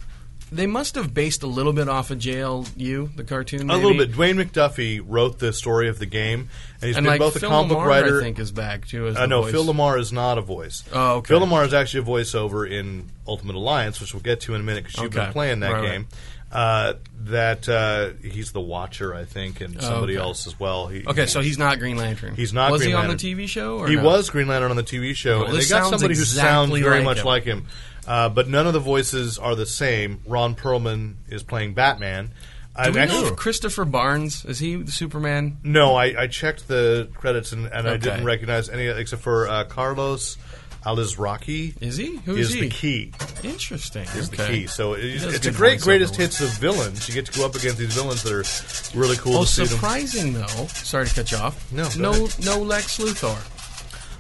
they must have based a little bit off of JLU, the cartoon. A little bit. Dwayne McDuffie wrote the story of the game, and he's and been like both a Phil comic book writer. I think, is back too. As know voice. Phil LaMarr is not a voice. Oh, okay. Phil LaMarr is actually a voiceover in Ultimate Alliance, which we'll get to in a minute because you've Okay. been playing that Right, right. game. Uh, that uh, he's the Watcher, I think, and somebody okay. else as well. He, Okay, so he's not Green Lantern. He's not Was Green he on the TV show? Or he no? was Green Lantern on the TV show, Well, and they got somebody who sounds very like much him. like him. Uh, but none of the voices are the same. Ron Perlman is playing Batman. Do I'm we know if Christopher Barnes is he the Superman? No, I, I checked the credits and, and I Okay. didn't recognize any except for uh, Carlos Alazraqui. Is he? Who is is, the key. Interesting. Is okay. the key. So it, does it's a good great voiceover greatest work. hits of villains. You get to go up against these villains that are really cool Oh, to see them. surprising though. Sorry to cut you off. No, go no, no Lex Luthor.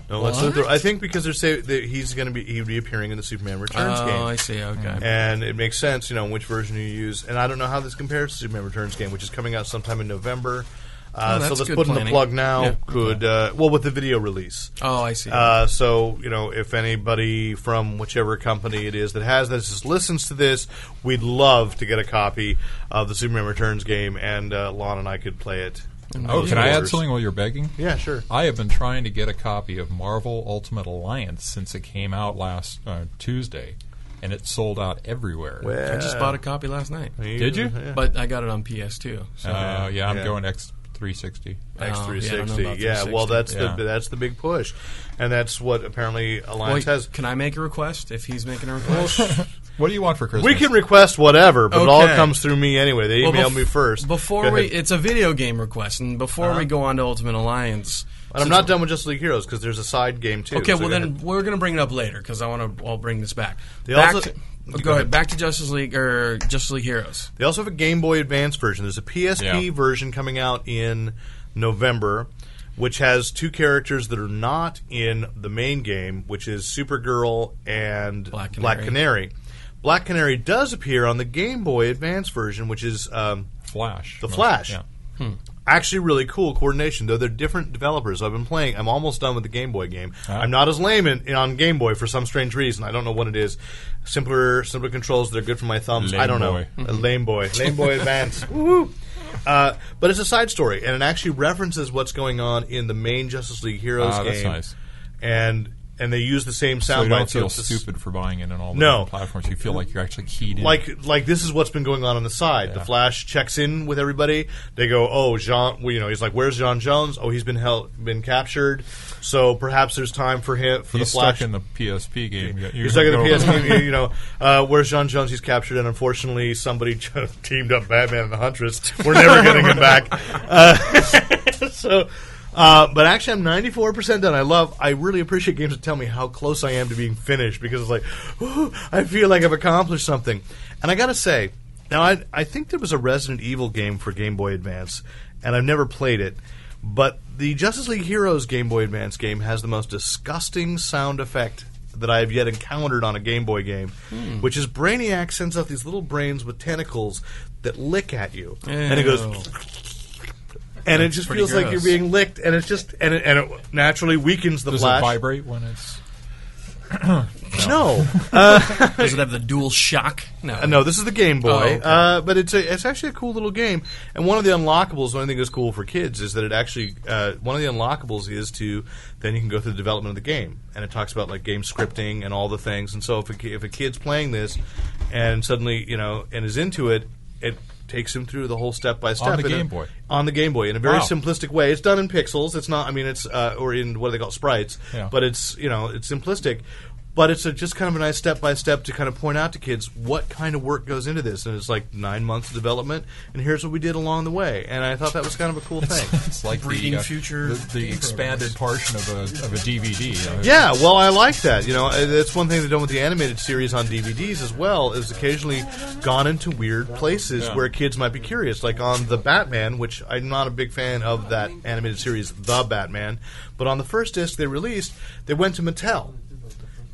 No, What? Luthor. I think because they're say that he's going to be he'd be appearing in the Superman Returns game. Oh, game. I see. Okay. and it makes sense, you know, which version you use. And I don't know how this compares to Superman Returns game, which is coming out sometime in November. Uh, Oh, so let's put in the plug now. Yeah. Could uh, well with the video release. Oh, I see. Uh, so you know, if anybody from whichever company it is that has this just listens to this, we'd love to get a copy of the Superman Returns game, and uh, Lon and I could play it. Oh, can I add something while you're begging? Yeah, sure. I have been trying to get a copy of Marvel Ultimate Alliance since it came out last uh, Tuesday, and it sold out everywhere. I just bought a copy last night, Did you? Yeah. but I got it on PS2. So Uh, yeah, I'm Yeah. going X360. X Oh, yeah, I don't three sixty. Yeah, well, that's Yeah. the that's the big push, and that's what apparently Alliance Wait, has. can I make a request if he's making a request? [LAUGHS] What do you want for Christmas? We can request whatever, but it all Okay. comes through me anyway. They Well, email bef- me first. Before we, ahead. Uh-huh. it's a video game request, and before we go on to Ultimate Alliance, and I'm not done with Justice League Heroes because there's a side game too. Okay, so well go then ahead. we're going to bring it up later because I want to. I'll bring this back. They back also- to, Go go, ahead. ahead. Back to Justice League or Justice League Heroes. They also have a Game Boy Advance version. There's a PSP Yeah. version coming out in November, which has two characters that are not in the main game, which is Supergirl and Black Canary. Black Canary. Canary. Black Canary does appear on the Game Boy Advance version, which is um, Flash. The Flash. Yeah. Actually really cool coordination. Though they're different developers. I've been playing. I'm almost done with the Game Boy game. Ah. I'm not as lame in, on Game Boy for some strange reason. I don't know what it is. Simpler, simpler controls. They're good for my thumbs. Lame I don't boy. know. Lame boy. Lame boy Advance. [LAUGHS] Woohoo! Uh, but it's a side story, and it actually references what's going on in the main Justice League Heroes Ah, game. nice. And and they use the same sound. So you don't feel it's a s- stupid for buying it on all the No. platforms. You feel like you're actually keyed in. like like this is what's been going on on the side. The Flash checks in with everybody. They go, "Oh, Jean," well, you know, he's like, "Where's J'onn J'onzz? Oh, he's been held, been captured. So perhaps there's time for him for he's the Flash." stuck in the PSP game. You- you're He's stuck in the PSP. you know, uh, where's J'onn J'onzz? He's captured, and unfortunately, somebody [LAUGHS] teamed up Batman and the Huntress. We're never getting him back. Uh, [LAUGHS] so, uh, but actually, I'm 94 percent done. I love. I really appreciate games that tell me how close I am to being finished because it's like, "Ooh, I feel like I've accomplished something. And I got to say, now I I think there was a Resident Evil game for Game Boy Advance, and I've never played it. But the Justice League Heroes Game Boy Advance game has the most disgusting sound effect that I have yet encountered on a Game Boy game, Hmm. which is Brainiac sends out these little brains with tentacles that lick at you, and it goes, Ew. And it just pretty feels like you're being licked, and it's just and it, and it naturally weakens the Does flash. it vibrate when it's? [CLEARS THROAT] No, [LAUGHS] Does it have the dual shock? No. Uh, no, this is the Game Boy, Oh, okay. uh, but it's a, it's actually a cool little game. And one of the unlockables, one thing that's cool for kids, is that it actually uh, one of the unlockables is to then you can go through the development of the game, and it talks about like game scripting and all the things. And so if a, if a kid's playing this and suddenly you know and is into it, it takes him through the whole step by step On the in a- Game Boy? on the Game Boy in a very Wow. simplistic way. It's done in pixels. It's not. I mean, it's uh, or in what do they call it, sprites. Yeah. But it's you know it's simplistic. But it's a, just kind of a nice step by step to kind of point out to kids what kind of work goes into this, and it's like nine months of development, and here's what we did along the way. And I thought that was kind of a cool thing. [LAUGHS] It's like Breeding the, uh, future the, the expanded portion of a of a DVD. you know. Yeah, well, I like that. You know, uh, that's one thing they've done with the animated series on DVDs as well. Is occasionally gone into weird places Yeah. where kids might be curious, like on the Batman, which I'm not a big fan of that animated series, The Batman. But on the first disc they released, they went to Mattel.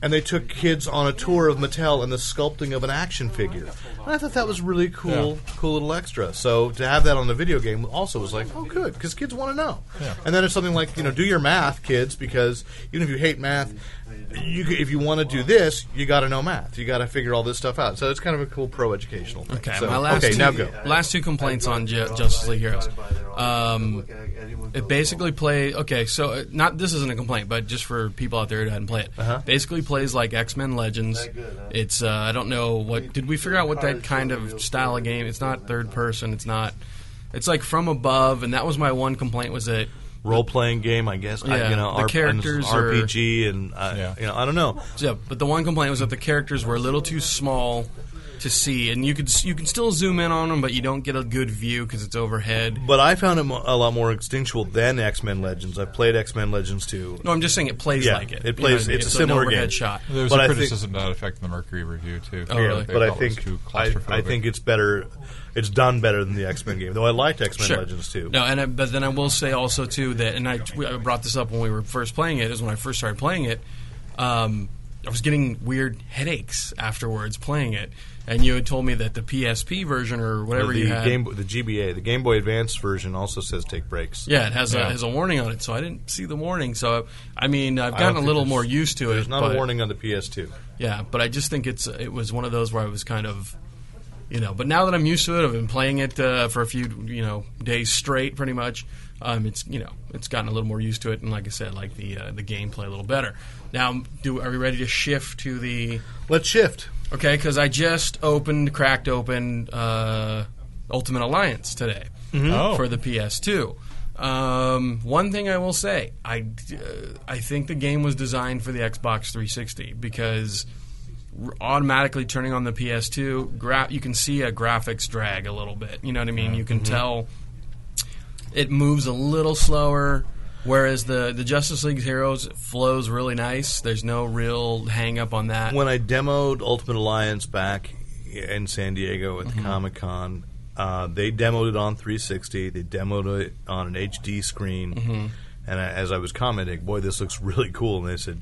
And they took kids on a tour of Mattel and the sculpting of an action figure. And I thought that was really cool, cool little extra. So to have that on the video game also was like, oh, good, because kids want to know. Yeah. And then it's something like, you know, do your math, kids, because even if you hate math, you, if you want to do this, you got to know math. You got to figure all this stuff out. So it's kind of a cool pro educational thing. Okay, So- my last okay, two, now go. last two complaints on Ju- Justice League Heroes. Um, it basically play okay. So uh, not this isn't a complaint, but just for people out there who hadn't played it, Uh-huh. basically plays like X Men Legends. It's uh, I don't know what did we figure out what that kind of style of game? It's not third person. It's not. It's like from above, and that was my one complaint was that Role playing game, I guess. I, you know, the R- characters and are- RPG, and uh, Yeah. you know, I don't know. Yeah, but the one complaint was that the characters were a little too small to see, and you could you can still zoom in on them, but you don't get a good view because it's overhead. But I found it mo- a lot more instinctual than X Men Legends. I've played X Men Legends too. No, I'm just saying it plays Yeah, like it. it You know plays- what it's a an similar overhead game. shot. There was But a I think- criticism to that effect in the Mercury review too. Oh, really? They but I felt it was think too I, I claustrophobic. think it's better. It's done better than the X Men game, though. I liked X Men Sure. Legends too. No, and I, but then I will say also too that, and I, I brought this up when we were first playing it. Is when I first started playing it, um, I was getting weird headaches afterwards playing it. And you had told me that the PSP version or whatever the you had, game, the GBA, the Game Boy Advance version also says take breaks. yeah, it has a has a warning on it. So I didn't see the warning. So I mean, I've gotten a little more used to it. There's not but- a warning on the PS2. Yeah, but I just think it's it was one of those where I was kind of, you know. But now that I'm used to it, I've been playing it uh, for a few you know days straight, pretty much. Um, it's you know it's gotten a little more used to it, and like I said, like the uh, the gameplay a little better. Now, do are we ready to shift to the Let's shift. okay? Because I just opened, cracked open uh, Ultimate Alliance today Oh. for the PS2. Um, one thing I will say, I, uh, I think the game was designed for the Xbox 360 because automatically turning on the PS2, gra- you can see a graphics drag a little bit. You know what I mean? You can tell it moves a little slower. Whereas the, the Justice League Heroes flows really nice. There's no real hang up on that. when I demoed Ultimate Alliance back in San Diego at the Mm-hmm. Comic Con, uh, they demoed it on 360. They demoed it on an HD screen, Mm-hmm. and I, as I was commenting, "Boy, this looks really cool," and they said,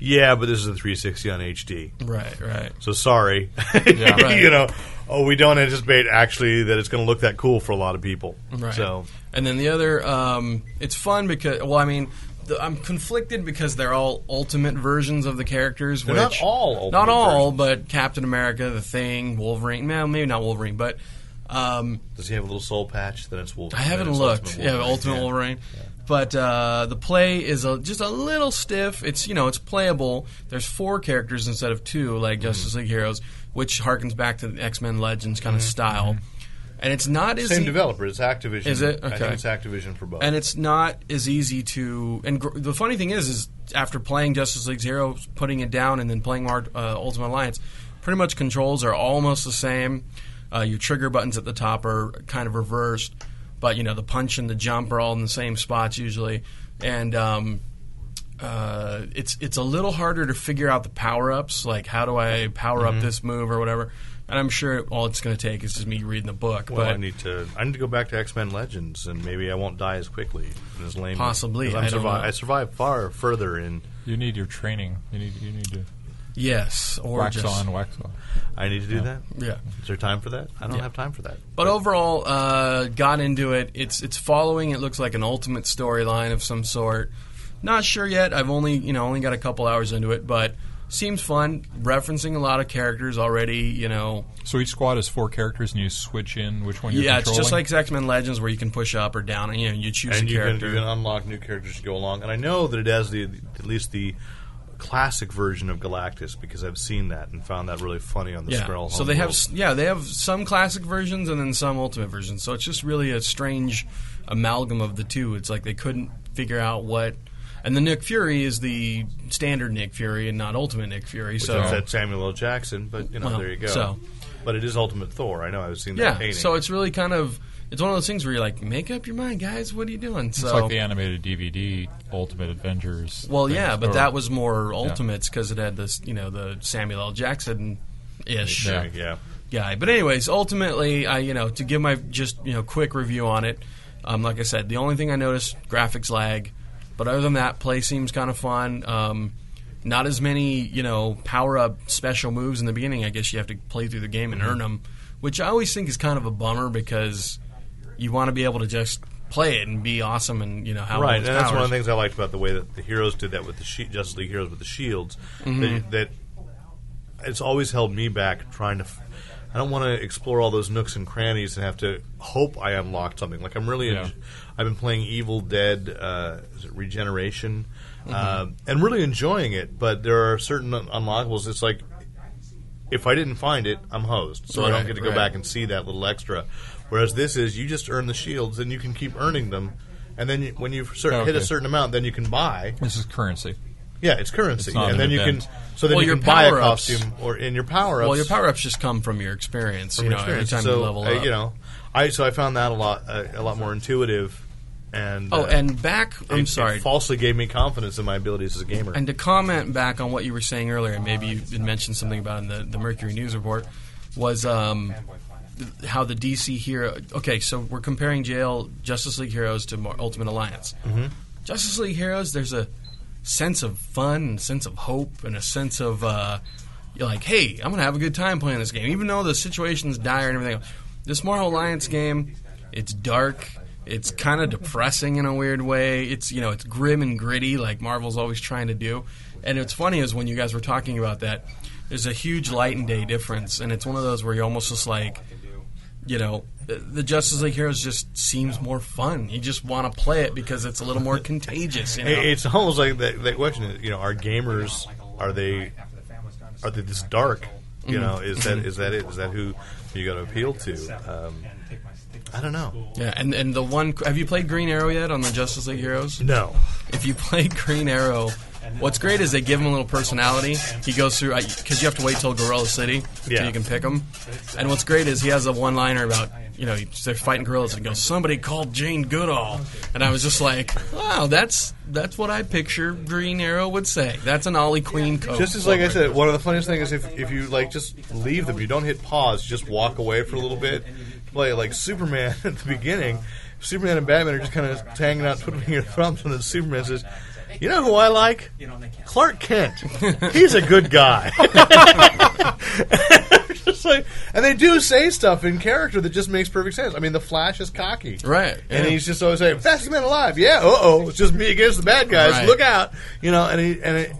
"Yeah, but this is a 360 on HD." right, right. So sorry, [LAUGHS] [LAUGHS] Right. you know. Oh, we don't anticipate actually that it's going to look that cool for a lot of people. Right. So And then the other, um, it's fun because, well, I mean, the, I'm conflicted because they're all ultimate versions of the characters. They're which, not all ultimate not all, versions. but Captain America, the Thing, Wolverine. Well, maybe not Wolverine, but um, does he have a little soul patch? Then it's Wolverine. I haven't looked. Ultimate Yeah, Ultimate Yeah. Wolverine. But uh, the play is a, just a little stiff. It's you know it's playable. There's four characters instead of two, like Mm-hmm. Justice League Heroes, which harkens back to the X Men Legends kind of style. And it's not as Mm-hmm. Same e- developer. It's Activision. Is it? I Okay. think it's Activision for both. and it's not as easy to. And gr- the funny thing is, is after playing Justice League Heroes, putting it down, and then playing Mar- uh, Ultimate Alliance, pretty much controls are almost the same. Uh, your trigger buttons at the top are kind of reversed, but you know the punch and the jump are all in the same spots usually, and um, uh, it's it's a little harder to figure out the power ups. Like how do I power Mm-hmm. up this move or whatever. And I'm sure all it's going to take is just me reading the book. Well, but I need to. I need to go back to X Men Legends, and maybe I won't die as quickly and as lame. Possibly, 'cause I'm I don't survi- I survived far further in. You need your training. You need you need to yes, or wax just on, wax off. I need to do that. yeah. Is there time for that? I don't Yeah. have time for that. But overall, uh, got into it. It's it's following. It looks like an ultimate storyline of some sort. Not sure yet. I've only you know only got a couple hours into it, but seems fun. Referencing a lot of characters already. You know, So each squad has four characters, and you switch in which one you're yeah, it's just like X Men Legends where you can push up or down, and you know you choose and a you can, character. you can unlock new characters to go along. And I know that it has the at least the classic version of Galactus because I've seen that and found that really funny on the yeah, Skrull. so they have yeah they have some classic versions and then some ultimate versions. So it's just really a strange amalgam of the two. It's like they couldn't figure out what. And the Nick Fury is the standard Nick Fury and not Ultimate Nick Fury. Which so is that Samuel L. Jackson, but you know Well, there you go. so- but it is Ultimate Thor. I know I've seen that Yeah, painting. so it's really kind of it's one of those things where you're like, make up your mind, guys. What are you doing? It's like the animated DVD Ultimate Avengers. well, thing. yeah, but Or- that was more Ultimates because it had this, you know, the Samuel L. Jackson ish Yeah. yeah. guy. But anyways, ultimately, I you know to give my just you know quick review on it. Um, like I said, the only thing I noticed graphics lag, but other than that, play seems kind of fun. Um, not as many you know power up special moves in the beginning. I guess you have to play through the game and earn them, which I always think is kind of a bummer because you want to be able to just play it and be awesome and you know how right, and that's one of the things I liked about the way that the heroes did that with the she- Justice League heroes with the shields. Mm-hmm. That, that it's always held me back trying to. F- I don't want to explore all those nooks and crannies and have to hope I unlocked something. Like I'm really, Yeah. enj- I've been playing Evil Dead uh, is it Regeneration, Mm-hmm. uh, and really enjoying it. But there are certain un- unlockables. It's like if I didn't find it, I'm hosed, so I don't get to go right. back and see that little extra. Whereas this is you just earn the shields and you can keep earning them, and then you, when you cer- hit a certain amount, then you can buy. This is currency. Yeah, it's currency, It's and an then you event. can so then Well, you can buy a costume or in your power ups. well, your power ups just come from your experience. from you know, experience. every time so, you level uh, up. you know, I so I found that a lot uh, a lot more intuitive, and oh, uh, and back. I'm it- sorry. it falsely gave me confidence in my abilities as a gamer. And to comment back on what you were saying earlier, and maybe you mentioned something about in the, the Mercury News report, was um, how the DC hero. Okay, so we're comparing JL Justice League Heroes to Mar- Ultimate Alliance. Mm-hmm. Justice League Heroes, there's a sense of fun, and a sense of hope, and a sense of uh, you're like, hey, I'm gonna have a good time playing this game, even though the situation's dire and everything. else. This Marvel Alliance game, it's dark. It's kind of depressing in a weird way. It's you know it's grim and gritty like Marvel's always trying to do. And what's funny is when you guys were talking about that, there's a huge light and day difference, and it's one of those where you're almost just like, you know, the- Justice League Heroes just seems more fun. You just want to play it because it's a little more contagious. You know? It's almost like that, that question. is, You know, are gamers are they are they this dark? You Mm-hmm. know, is that is that it? Is that who you got to appeal to? Um, I don't know. yeah, and and the one have you played Green Arrow yet on the Justice League Heroes? No, If you play [LAUGHS] Green Arrow, what's great is they give him a little personality. He goes through because you have to wait till Gorilla City Yeah. you can pick him. And what's great is he has a one-liner about you know they're fighting gorillas and he goes somebody called Jane Goodall, and I was just like, wow, that's that's what I picture Green Arrow would say. That's an Ollie Queen coat. Just as like I said, one of the funniest things is if, if you like just leave them, you don't hit pause, just walk away for a little bit. Play like Superman [LAUGHS] at the beginning. Superman and Batman are just kind of hanging out, twiddling their [LAUGHS] thumbs, and then Superman says, "You know who I like? Clark Kent. [LAUGHS] He's a good guy." [LAUGHS] [LAUGHS] Just like- and they do say stuff in character that just makes perfect sense. I mean, the Flash is cocky, Right, And yeah. he's just always saying, "Fastest man alive." Yeah, uh oh, it's just me against the bad guys. Right. Look out, you know. And he and it,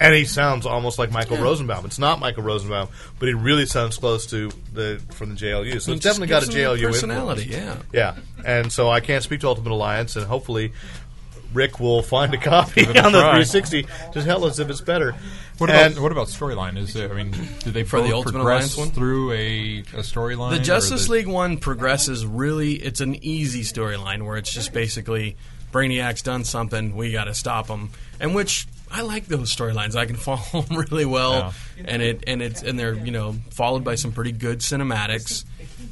and he sounds almost like Michael Rosenbaum. It's not Michael Rosenbaum, but he really sounds close to the from the JLU. So He it's definitely got a gives him JLU personality. influence. Yeah. Yeah, and so I can't speak to Ultimate Alliance, and hopefully. Ric will find a copy it a on the try. 360 to tell us if it's better. What And- about what about storyline? Is it? I mean, do they For the Ultimate progress Alliance one? through a, a storyline? The Justice the- League one progresses really. It's an easy storyline where it's just basically Brainiac's done something, we got to stop him, and which I like those storylines. I can [LAUGHS] follow them really well, and it and it's and they're you know followed by some pretty good cinematics,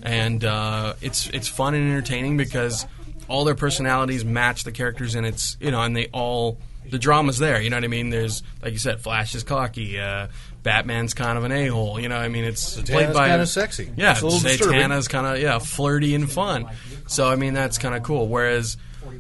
and uh, it's it's fun and entertaining because all their personalities match the characters, and it's you know and they all the drama's there. You know what I mean? There's like you said, Flash is cocky. Uh, Batman's kind of an a hole. You know, I mean, it's played by kinda sexy. Yeah, It's a little. Kind of yeah flirty and fun. So I mean that's kind of cool. Whereas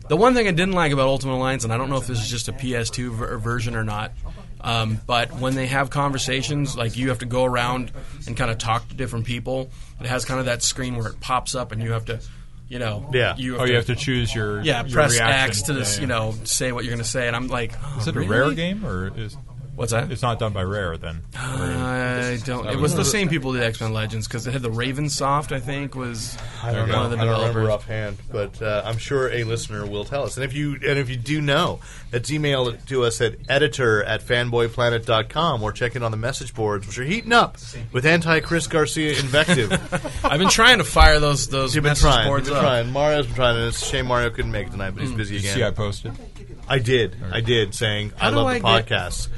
the one thing I didn't like about Ultimate Alliance, and I don't know if this is just a PS2 ver- version or not, um, but when they have conversations, like you have to go around and kind of talk to different people. It has kind of that screen where it pops up and you have to, you know, Yeah. you have Oh, to, you have to choose your yeah your press reaction. X to Yeah, this, yeah. you know, say what you're going to say, and I'm like, oh, Is it a rare game or is What's that? it's not done by Rare then? [GASPS] I don't. It was the same people who did X Men Legends because it had the Raven Soft. I think was I don't one know. of the I don't remember developers. offhand, but uh, I'm sure a listener will tell us. And if you and if you do know, let's email it to us at editor at fanboyplanet.com or check in on the message boards, which are heating up with anti Chris Garcia invective. [LAUGHS] I've been trying to fire those those You've been message trying. You've boards been up. trying. Mario's been trying, and it's a shame Mario couldn't make it tonight, but he's busy Did you again. see, I posted. I did. I did, saying I do love I the get- podcasts,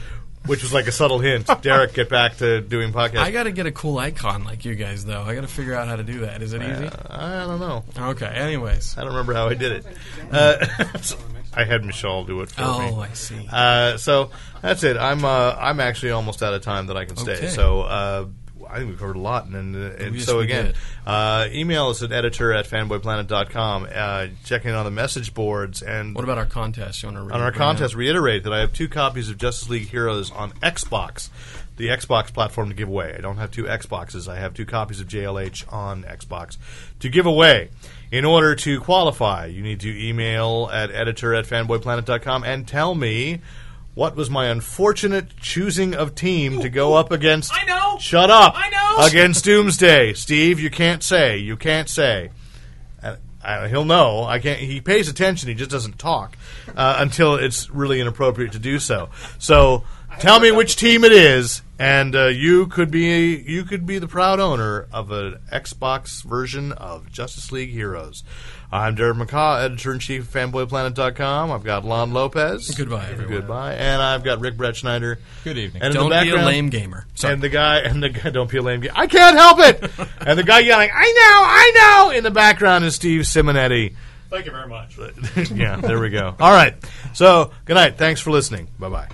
which was like a subtle hint. [LAUGHS] Derek, get back to doing podcasts. I got to get a cool icon like you guys, though. I got to figure out how to do that. Is it easy? I don't know. Okay. Anyways. I don't remember how I did it. Uh, so [LAUGHS] I had Michelle do it for me. Oh, I see. Uh, so that's it. I'm uh, I'm actually almost out of time that I can stay. Okay. So uh, I think we covered a lot. And, and Yes, so again, uh, email us at editor at fanboyplanet.com. Uh, check in on the message boards and What about our contest? You want to read on our contest. Reiterate that I have two copies of Justice League Heroes on Xbox, the Xbox platform to give away. I don't have two Xboxes. I have two copies of JLH on Xbox to give away. In order to qualify, you need to email at editor at fanboyplanet.com and tell me what was my unfortunate choosing of team to go up against. I know! Shut up! I know! Against Doomsday. Steve, you can't say. You can't say. Uh, he'll know. I can't. He pays attention. He just doesn't talk uh, until it's really inappropriate to do so. So tell me which team it is, and uh, you could be you could be the proud owner of an Xbox version of Justice League Heroes. I'm Derek McCaw, editor in chief of FanboyPlanet.com. I've got Lon Lopez. Goodbye, everyone. Goodbye, and I've got Ric Bretschneider. Good evening. And in Don't the be a lame gamer. Sorry. and the guy, and the guy, [LAUGHS] don't be a lame guy. I can't help it. and the guy yelling, "I know, I know!" In the background is Steve Simonetti. Thank you very much. [LAUGHS] yeah, there we go. All right. So, good night. Thanks for listening. Bye bye.